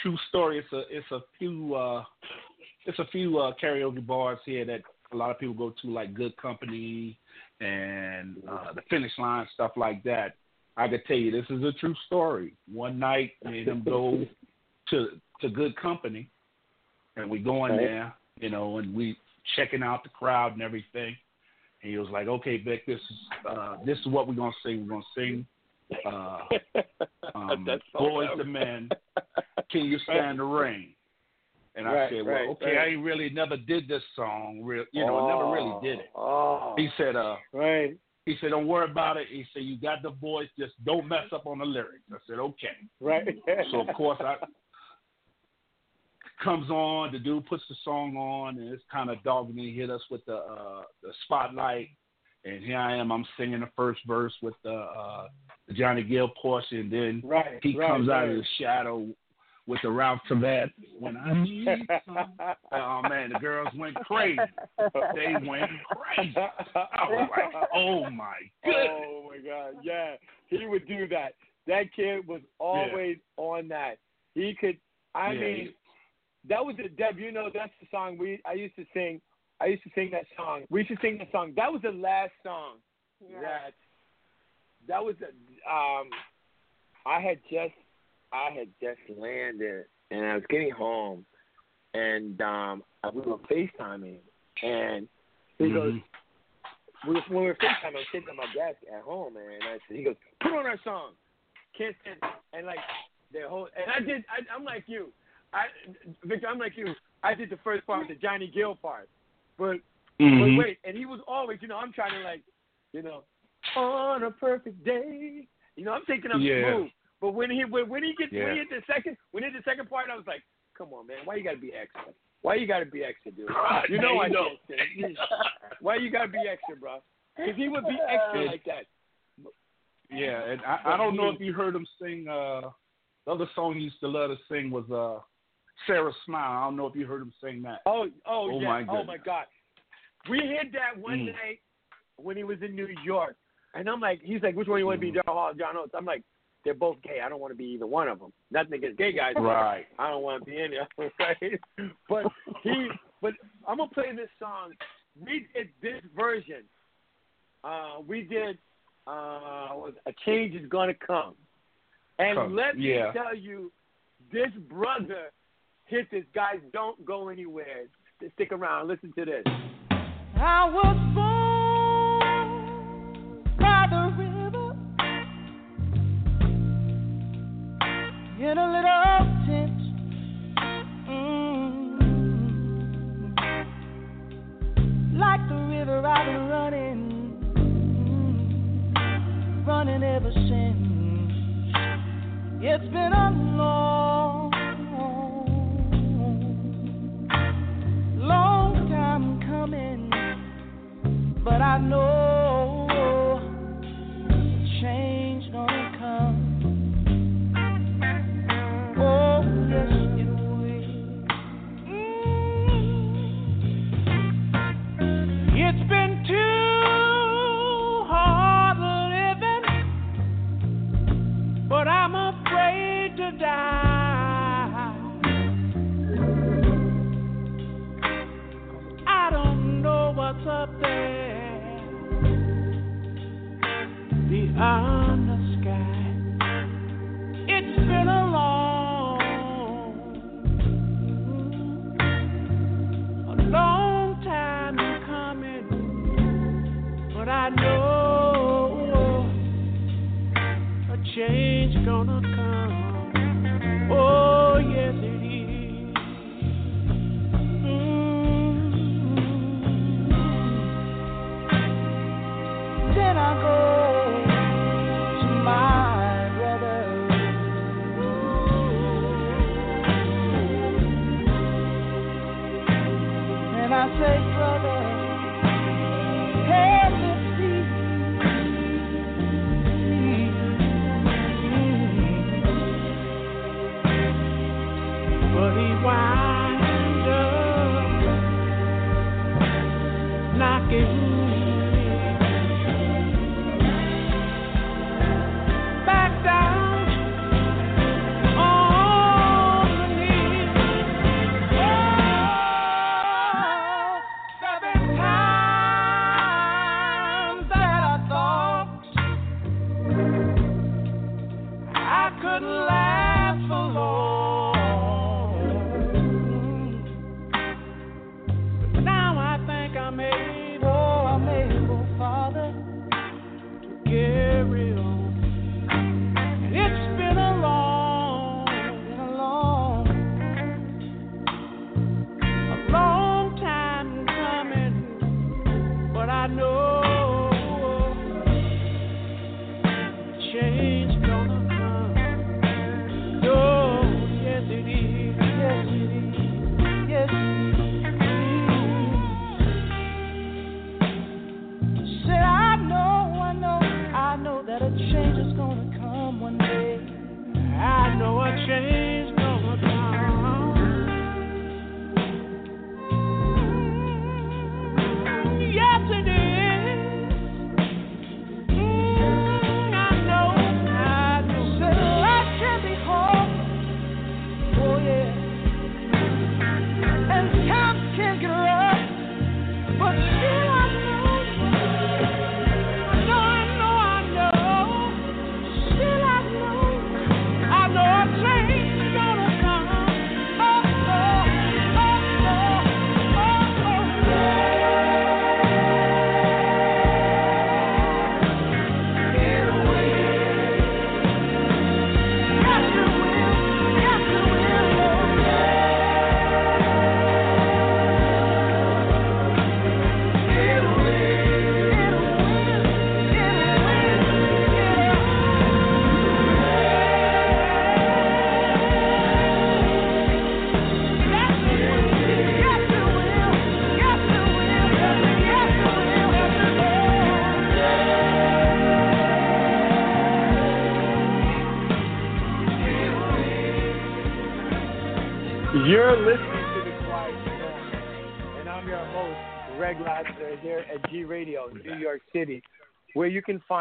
True story. It's a it's a few uh it's a few uh karaoke bars here that a lot of people go to, like Good Company and uh the Finish Line, stuff like that. I could tell you this is a true story. One night, me and him go to to Good Company, and we go in there, you know, and we checking out the crowd and everything. And he was like, "Okay, Vic, this is uh, this is what we're gonna sing. We're gonna sing uh, (laughs) um, so Boyz II Men. (laughs) Can you stand the rain?" And I Right, said, well, right, okay, right. I ain't really never did this song, real, you know, I never really did it. Oh, He said, uh, right, he said, don't worry about it. He said, you got the voice, just don't mess up on the lyrics. I said, okay. right. So of course I comes on, the dude puts the song on, and it's kind of dogging. He hit us with the uh, the spotlight, and here I am. I'm singing the first verse with the, uh, the Johnny Gill portion. And then right, he right, comes out of the shadow with the Ralph Tresvant. When I (laughs) need some, oh man, the girls went crazy. They went crazy. I was like, (laughs) oh my goodness. Oh my God! Yeah, he would do that. That kid was always on that. He could. I Yeah, mean, that was the Deb. You know, that's the song we. I used to sing. I used to sing that song. We used to sing that song. That was the last song Yeah. that. That was the. Um, I had just. I had just landed, and I was getting home, and um, we were FaceTiming, and he goes, Mhm. we were, when we were FaceTime, I was sitting at my desk at home, and I said, he goes, put on our song, Can't and like the whole, and I did, I, I'm like you, I, Victor, I'm like you, I did the first part, the Johnny Gill part, but, Mhm. but wait, and he was always, you know, I'm trying to like, you know, on a perfect day, you know, I'm taking up Yeah. smooth, but when he when, when he gets when he hit the second when he hit the second part, I was like, come on, man, why you gotta be extra? Why you gotta be extra, dude? You know I know. (laughs) Why you gotta be extra, bro? Because he would be extra like that. Yeah, and I, I don't know if you heard him sing. Uh, the other song he used to love to sing was uh, "Sara Smile." I don't know if you heard him sing that. Oh, oh, Oh, yeah. my oh my. God. We hit that one Mm. night when he was in New York, and I'm like, he's like, which one do you want to be, Mm. John Hall, John Oates? I'm like, they're both gay. I don't want to be either one of them. Nothing against gay guys. Right. I don't want to be there, (laughs) right? But he, but I'm gonna play this song. We did this version. Uh, we did. Uh, a change is gonna come, and Come, let me yeah. tell you, this brother hit this. Guys, don't go anywhere. Stick around. Listen to this. I was born by the river in a little tent. Mm. Like the river, I've been running, mm, running ever since. It's been a long, I know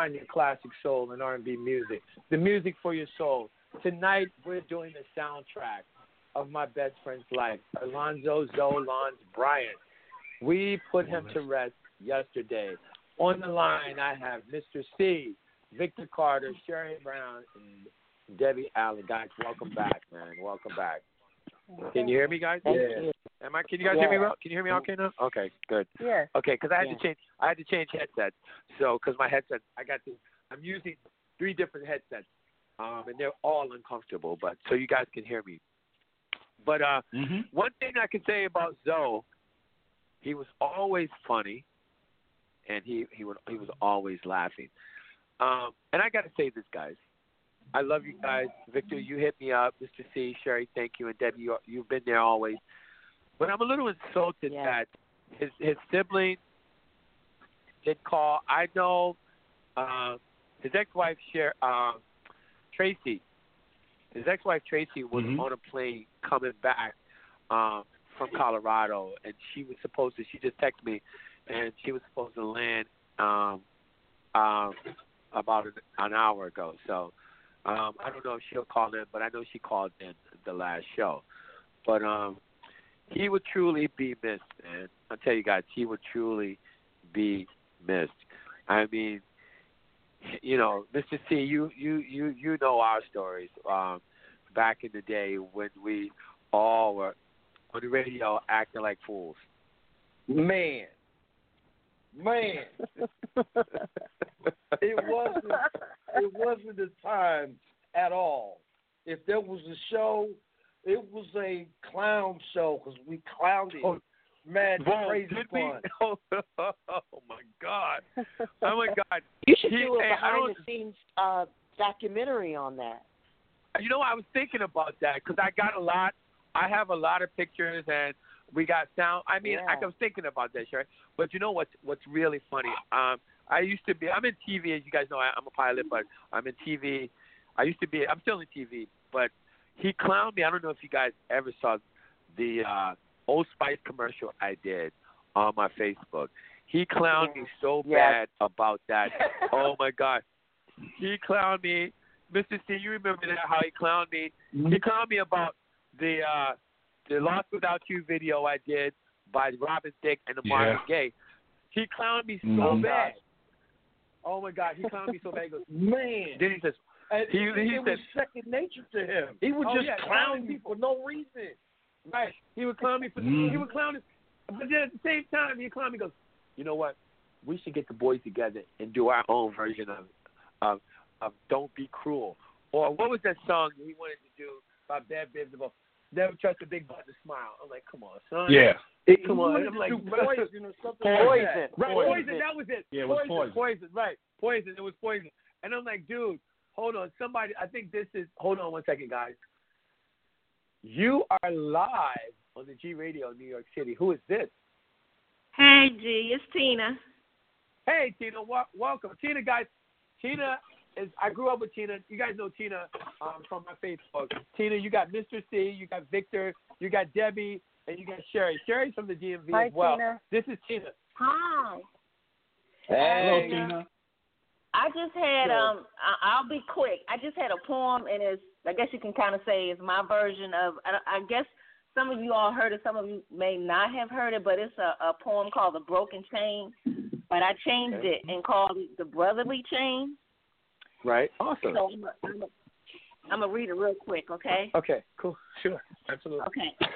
find your classic soul and R&B music, the music for your soul. Tonight, we're doing the soundtrack of my best friend's life, Alonzo Zo Lonz Bryant. We put him to rest yesterday. On the line, I have Mr. C, Victor Carter, Sherry Brown, and Debbie Allen. Guys, welcome back, man. Welcome back. Can you hear me, guys? Thank yeah. you. Am I? Can you guys hear me well? Can you hear me okay now? Okay, good. Yeah. Okay, because I had Yeah. to change. I had to change headsets. So, because my headset, I got this. I'm using three different headsets, um, and they're all uncomfortable. But so you guys can hear me. But uh, hmm one thing I can say about Zo, he was always funny, and he he would he was always laughing. Um, and I got to say this, guys. I love you guys, Victor. You hit me up, Mr. C, Sherry. Thank you, and Debbie. You, you've been there always. But I'm a little insulted Yeah. that his his sibling did call. I know uh, his ex-wife, Sher, uh, Tracy. His ex-wife Tracy was Mhm. on a plane coming back um, from Colorado, and she was supposed to. She just texted me, and she was supposed to land um, um, about an, an hour ago. So um, I don't know if she'll call in, but I know she called in the last show. But um, he would truly be missed, man. I'll tell you guys, he would truly be missed. I mean, you know, Mr. C, you you you you know our stories. Um, back in the day when we all were on the radio acting like fools. Man, man, (laughs) it wasn't. It wasn't the time at all. If there was a show, it was a clown show because we clowned it. Oh, Mad Whoa, crazy did we? fun. (laughs) Oh, my God! Oh my (laughs) God! You should He- do a hey, I behind don't- the scenes uh, documentary on that. You know, I was thinking about that because I got a lot. I have a lot of pictures, and we got sound. I mean, I Yeah. was thinking about that, Sherry. But you know what's what's really funny? Um, I used to be. I'm in TV, as you guys know. I, I'm a pilot, but I'm in TV. I used to be. I'm still in TV, but he clowned me. I don't know if you guys ever saw the uh, Old Spice commercial I did on my Facebook. He clowned me so Yes. bad about that. oh my God, he clowned me. Mr. C, you remember that? How he clowned me? He clowned me about the uh, the Lost Without You video I did by Robin Thicke and the Marvin Yeah. Gaye. He clowned me so Mhm. bad. Oh my God, he clowned me so bad. He goes, Man, then he says, and He- he was said- second nature to him. He would Oh, just yeah, clown me for no reason. Right. He would clown me for Mm. he would clown me but then at the same time he clown me goes, You know what? We should get the boys together and do our own version of of of Don't Be Cruel. Or what was that song he wanted to do by Bad about Never trust a big butt to smile. I'm like, come on, son. Yeah. It, come on. I'm like, poison or something Poison. like that. Right, Poison. poison. That was it. Yeah, it was poison, poison. Right, poison. It was poison. And I'm like, dude, hold on. Somebody, I think this is. Hold on one second, guys. You are live on the G Radio, New York City. Who is this? Hey, G, it's Tina. Hey, Tina. Wa- welcome, Tina, guys. Tina is. I grew up with Tina. You guys know Tina um, from my Facebook. Tina, you got Mr. C, you got Victor, you got Debbie, and you got Sherry. Sherry's from the DMV Hi, as well. Tina. This is Tina. Hi. Hello, Tina. I just had um. I, I'll be quick. I just had a poem, and it's. I guess you can kind of say it's my version of. I, I guess some of you all heard it. Some of you may not have heard it, but it's a, a poem called "The Broken Chain." But I changed Okay. it and called it "The Brotherly Chain." Right. Awesome. So I'm gonna I'm I'm gonna read it real quick, okay? Okay. Cool. Sure. Absolutely. Okay.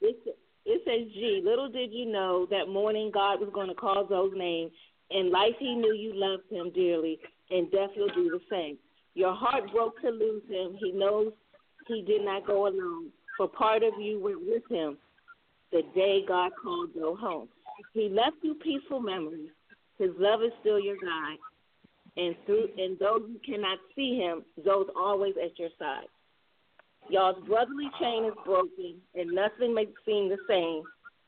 It, it says, G, little did you know that morning God was going to call those names. In life, he knew you loved him dearly, and death will do the same. Your heart broke to lose him. He knows he did not go alone, for part of you went with him the day God called Zo home. He left you peaceful memories. His love is still your guide. And through and though you cannot see him, Zo's always at your side. Y'all's brotherly chain is broken, and nothing may seem the same.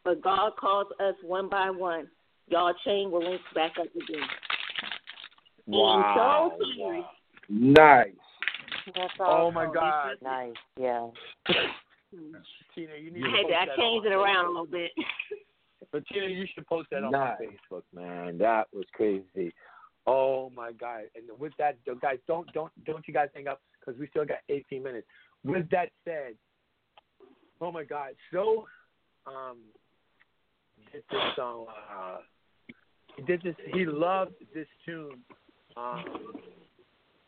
But God calls us one by one. Y'all chain will link back up again. Wow. And so sorry. Nice. That's Oh my God. Nice. Yeah. (laughs) Tina, you need I to post to I that changed on it around a little bit. But Tina, you should post that on Nice. Facebook, man. That was crazy. Oh my God! And with that, guys, don't don't don't you guys hang up because we still got 18 minutes. With that said, oh my God, so um, did this song. Uh, he did this. He loved this tune. Um,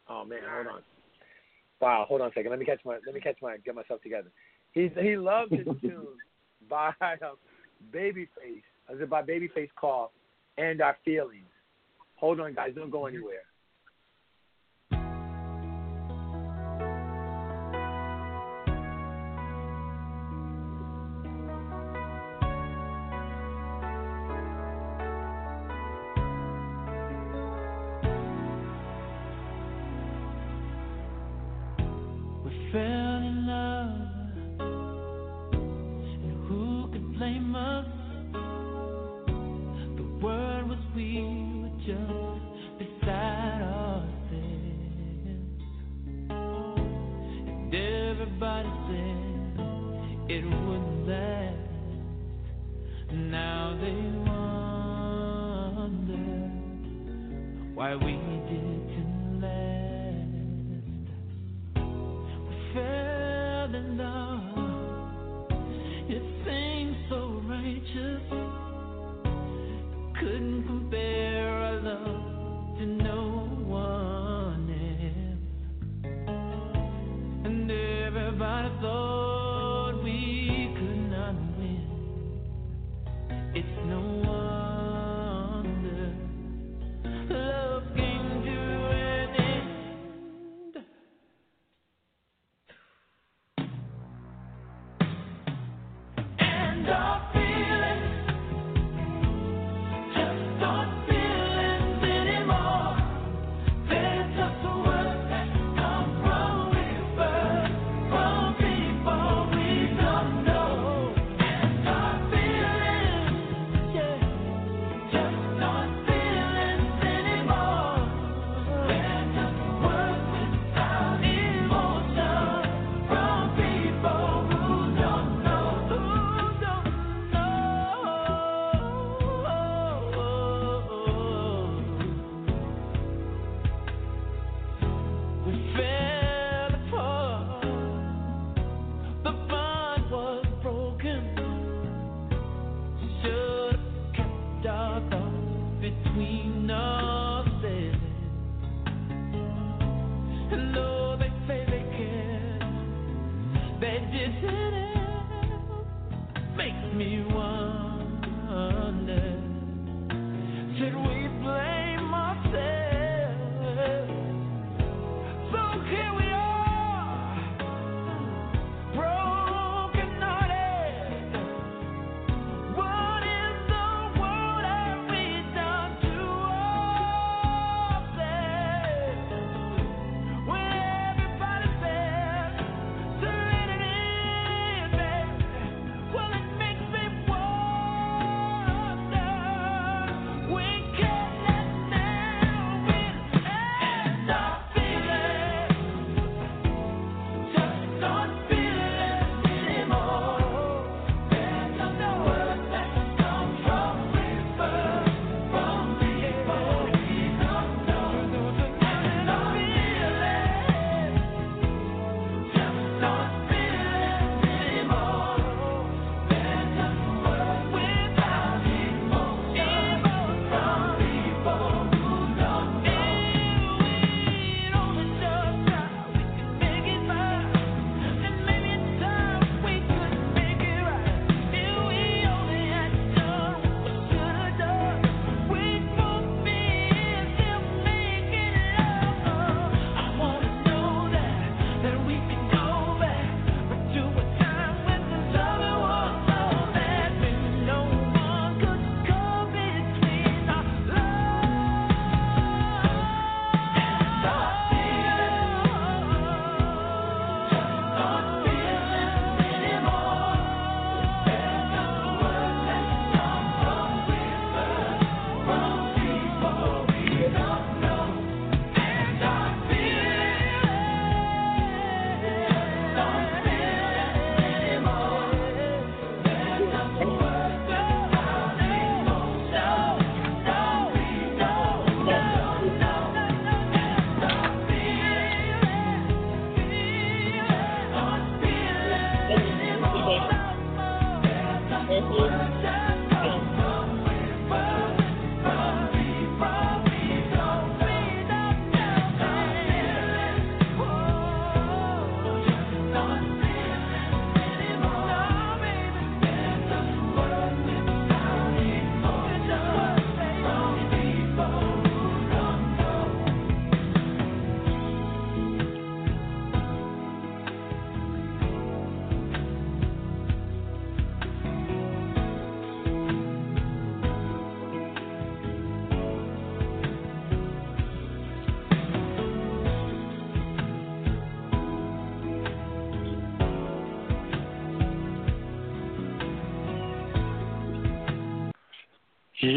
oh man, hold on. Wow, hold on a second. Let me catch my. Let me catch my. Get myself together. He he loved this (laughs) tune by um, Babyface. Is it by Babyface called "And Our Feelings"? Hold on, guys. Don't go anywhere.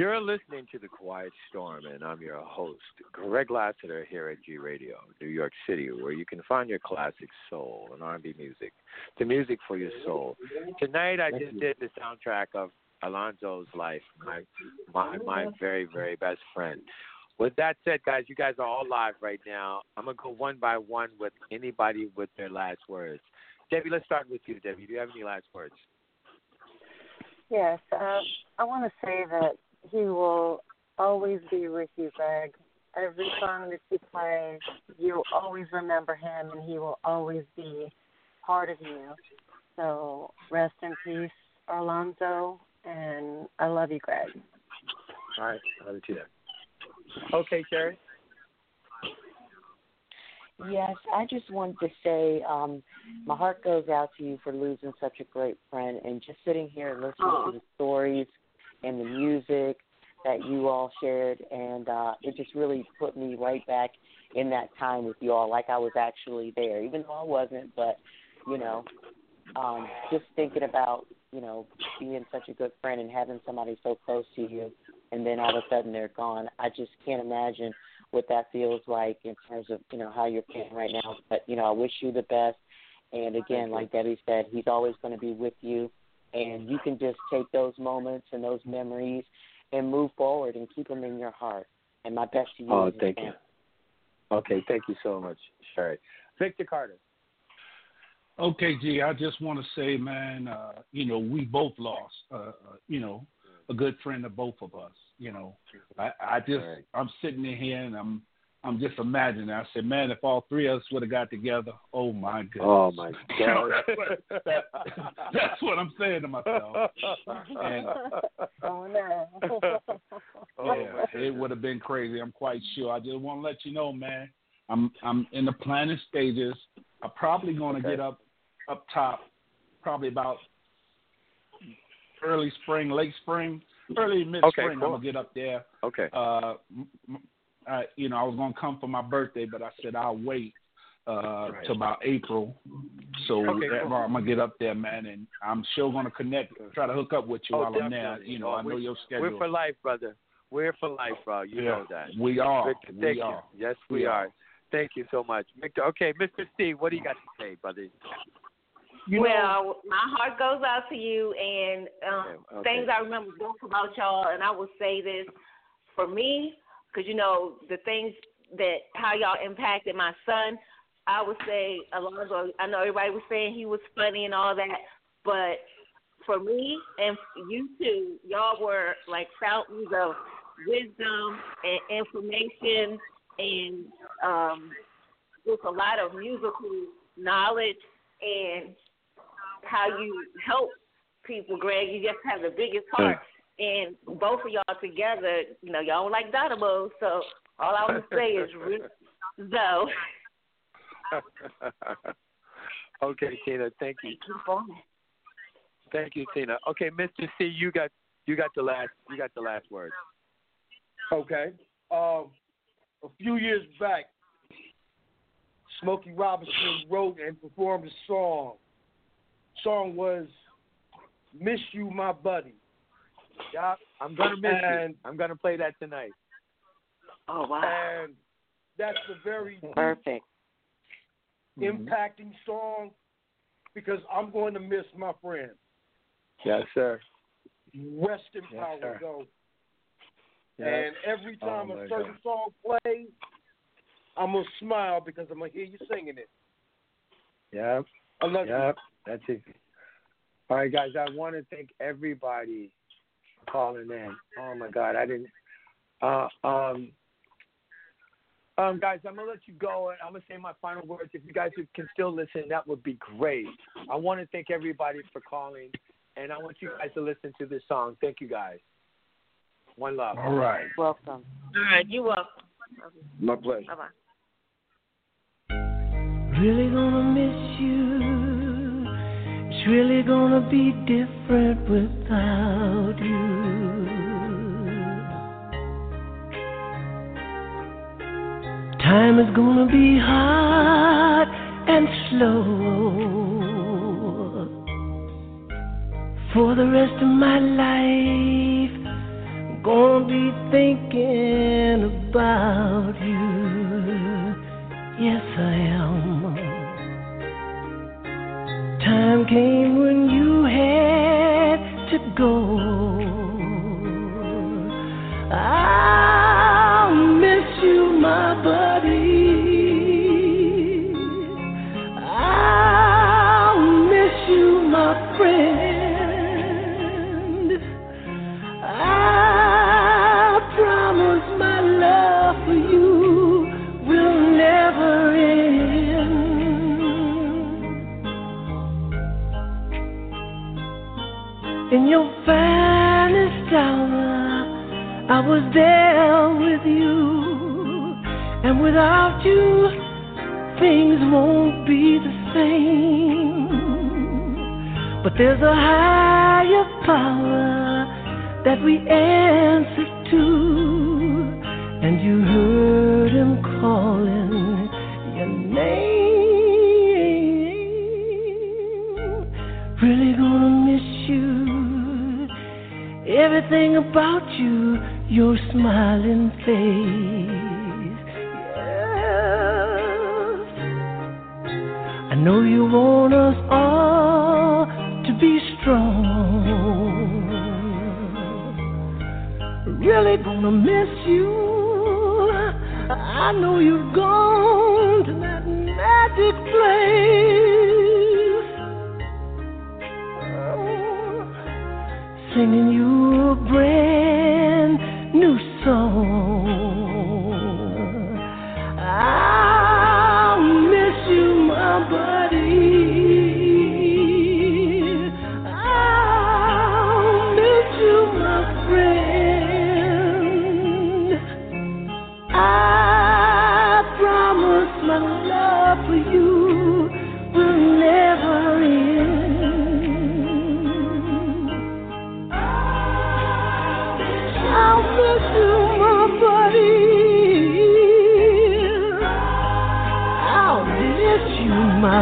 You're listening to The Quiet Storm, and I'm your host, Greg Lassiter, here at G Radio, New York City, where you can find your classic soul and R&B music, the music for your soul. Tonight, I just did the soundtrack of Alonzo's life, my my my very very best friend. With that said, guys, you guys are all live right now. I'm gonna go one by one with anybody with their last words. Debbie, let's start with you. Debbie, do you have any last words? Yes, uh, I want to say that he will always be with you, Greg. Every song that you play, you'll always remember him, and he will always be part of you. So rest in peace, Alonzo, and I love you, Greg. All right, I'll let you there. Okay, Sherry. Yes, I just wanted to say um, my heart goes out to you for losing such a great friend and just sitting here and listening Oh. to the stories and the music that you all shared and uh it just really put me right back in that time with you all like I was actually there even though I wasn't but you know um just thinking about you know being such a good friend and having somebody so close to you and then all of a sudden they're gone. I just can't imagine what that feels like in terms of you know how you're feeling right now but you know I wish you the best. And again like Debbie said he's always going to be with you and you can just take those moments and those memories and move forward and keep them in your heart. And my best to you. Oh, thank you. Okay, thank you so much, Sherry. Victor Carter. Okay, G, I just want to say, man, uh, you know, we both lost, uh, uh, you know, a good friend of both of us. You know, I, I just, Right. I'm sitting in here and I'm, I'm just imagining. I said, man, if all three of us would have got together, oh my goodness. Oh my You know, God. (laughs) that's, what, that, that's what I'm saying to myself. And Oh no. (laughs) yeah, it would have been crazy. I'm quite sure. I just want to let you know, man. I'm I'm in the planning stages. I'm probably going to Okay. get up up top, probably about early spring, late spring, early mid spring. Okay, cool. I'm gonna get up there. Okay. Uh, m- m- I, you know, I was gonna come for my birthday, but I said I'll wait uh Right. till about April. So Okay, that- cool. I'm gonna get up there, man, and I'm sure gonna connect, try to hook up with you Oh, while I'm there. definitely. You know, Oh, I know we- your schedule. We're for life, brother. We're for life, bro. You Yeah, know that. We are. Victor, we thank you. are. Yes, we, We are. are. Thank you so much, Victor. Okay, Mr. Steve, what do you got to say, brother? You know, well, my heart goes out to you, and um, Okay, okay. things I remember both about y'all. And I will say this for me, because you know the things that how y'all impacted my son. I would say Alonzo. I know everybody was saying he was funny and all that, but for me and you too, y'all were like fountains of wisdom and information and um, with a lot of musical knowledge and how you help people, Greg. You just have the biggest heart. And both of y'all together, you know, y'all don't like dynamo, so all I would say is (laughs) Rizzo. (laughs) okay, Tina, thank you. Keep on. Thank you, Tina. Okay, Mr. C, you got you got the last you got the last word. Okay. Um, a few years back, Smokey Robinson wrote and performed a song. Song was "Miss You, My Buddy." Yeah, I'm gonna miss and, you. I'm gonna play that tonight. Oh wow. and that's a very Perfect. Mm-hmm. impacting song because I'm going to miss my friend. Yes, sir. Rest in Yes, power, sir. though. Yes. And every Oh, time my a certain God. song plays, I'm gonna smile because I'm gonna hear you singing it. Yep. I love you. Yep. That's it. All right, guys. I want to thank everybody for calling in. Oh my God, I didn't. Uh, um, um, guys, I'm gonna let you go, and I'm gonna say my final words. If you guys can still listen, that would be great. I want to thank everybody for calling, and I want you guys to listen to this song. Thank you, guys. One love. All right. Welcome. All right, you welcome. My pleasure. Bye bye. Really gonna miss you. Really gonna be different without you. Time is gonna be hard and slow for the rest of my life. Gonna be thinking about you. Yes, I am. Time came when you had to go. I'll miss you, my buddy. In your finest hour, I was there with you, and without you, things won't be the same. But there's a higher power that we answer to, and you heard him calling Everything about you, your smiling face. Yes. I know you want us all to be strong. Really gonna miss you. I know you've gone to that magic place.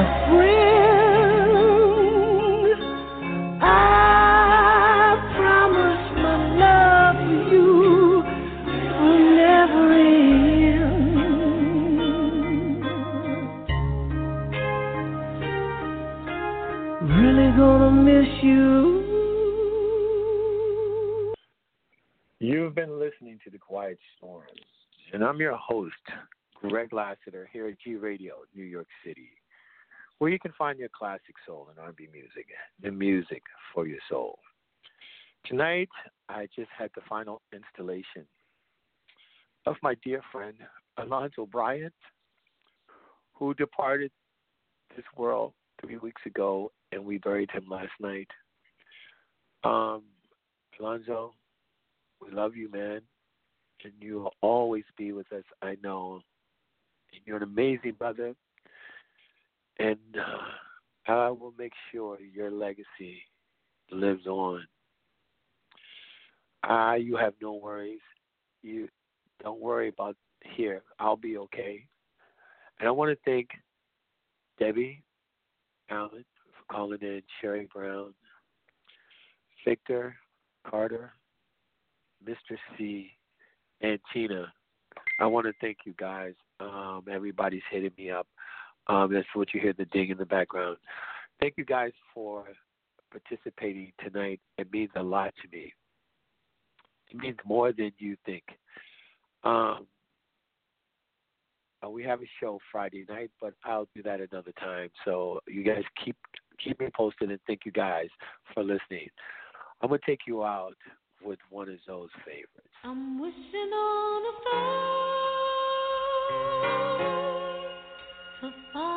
You, you can find your classic soul and R&B music, the music for your soul. Tonight, I just had the final installation of my dear friend Alonzo Bryant, who departed this world three weeks ago, and we buried him last night. Um, Alonzo, we love you, man, and you will always be with us. I know. And you're an amazing brother, and uh, I will make sure your legacy lives on. Ah, you have no worries. You don't worry about here. I'll be okay. And I want to thank Debbie Allen for calling in, Sherry Brown, Victor Carter, Mr. C, and Tina. I want to thank you guys. Um, everybody's hitting me up. Um, that's what you hear the ding in the background. Thank you guys for participating tonight. It means a lot to me. It means more than you think. Um, uh, we have a show Friday night, but I'll do that another time. So you guys keep keep me posted, and thank you guys for listening. I'm gonna take you out with one of Zo's favorites. I'm wishing on a star so far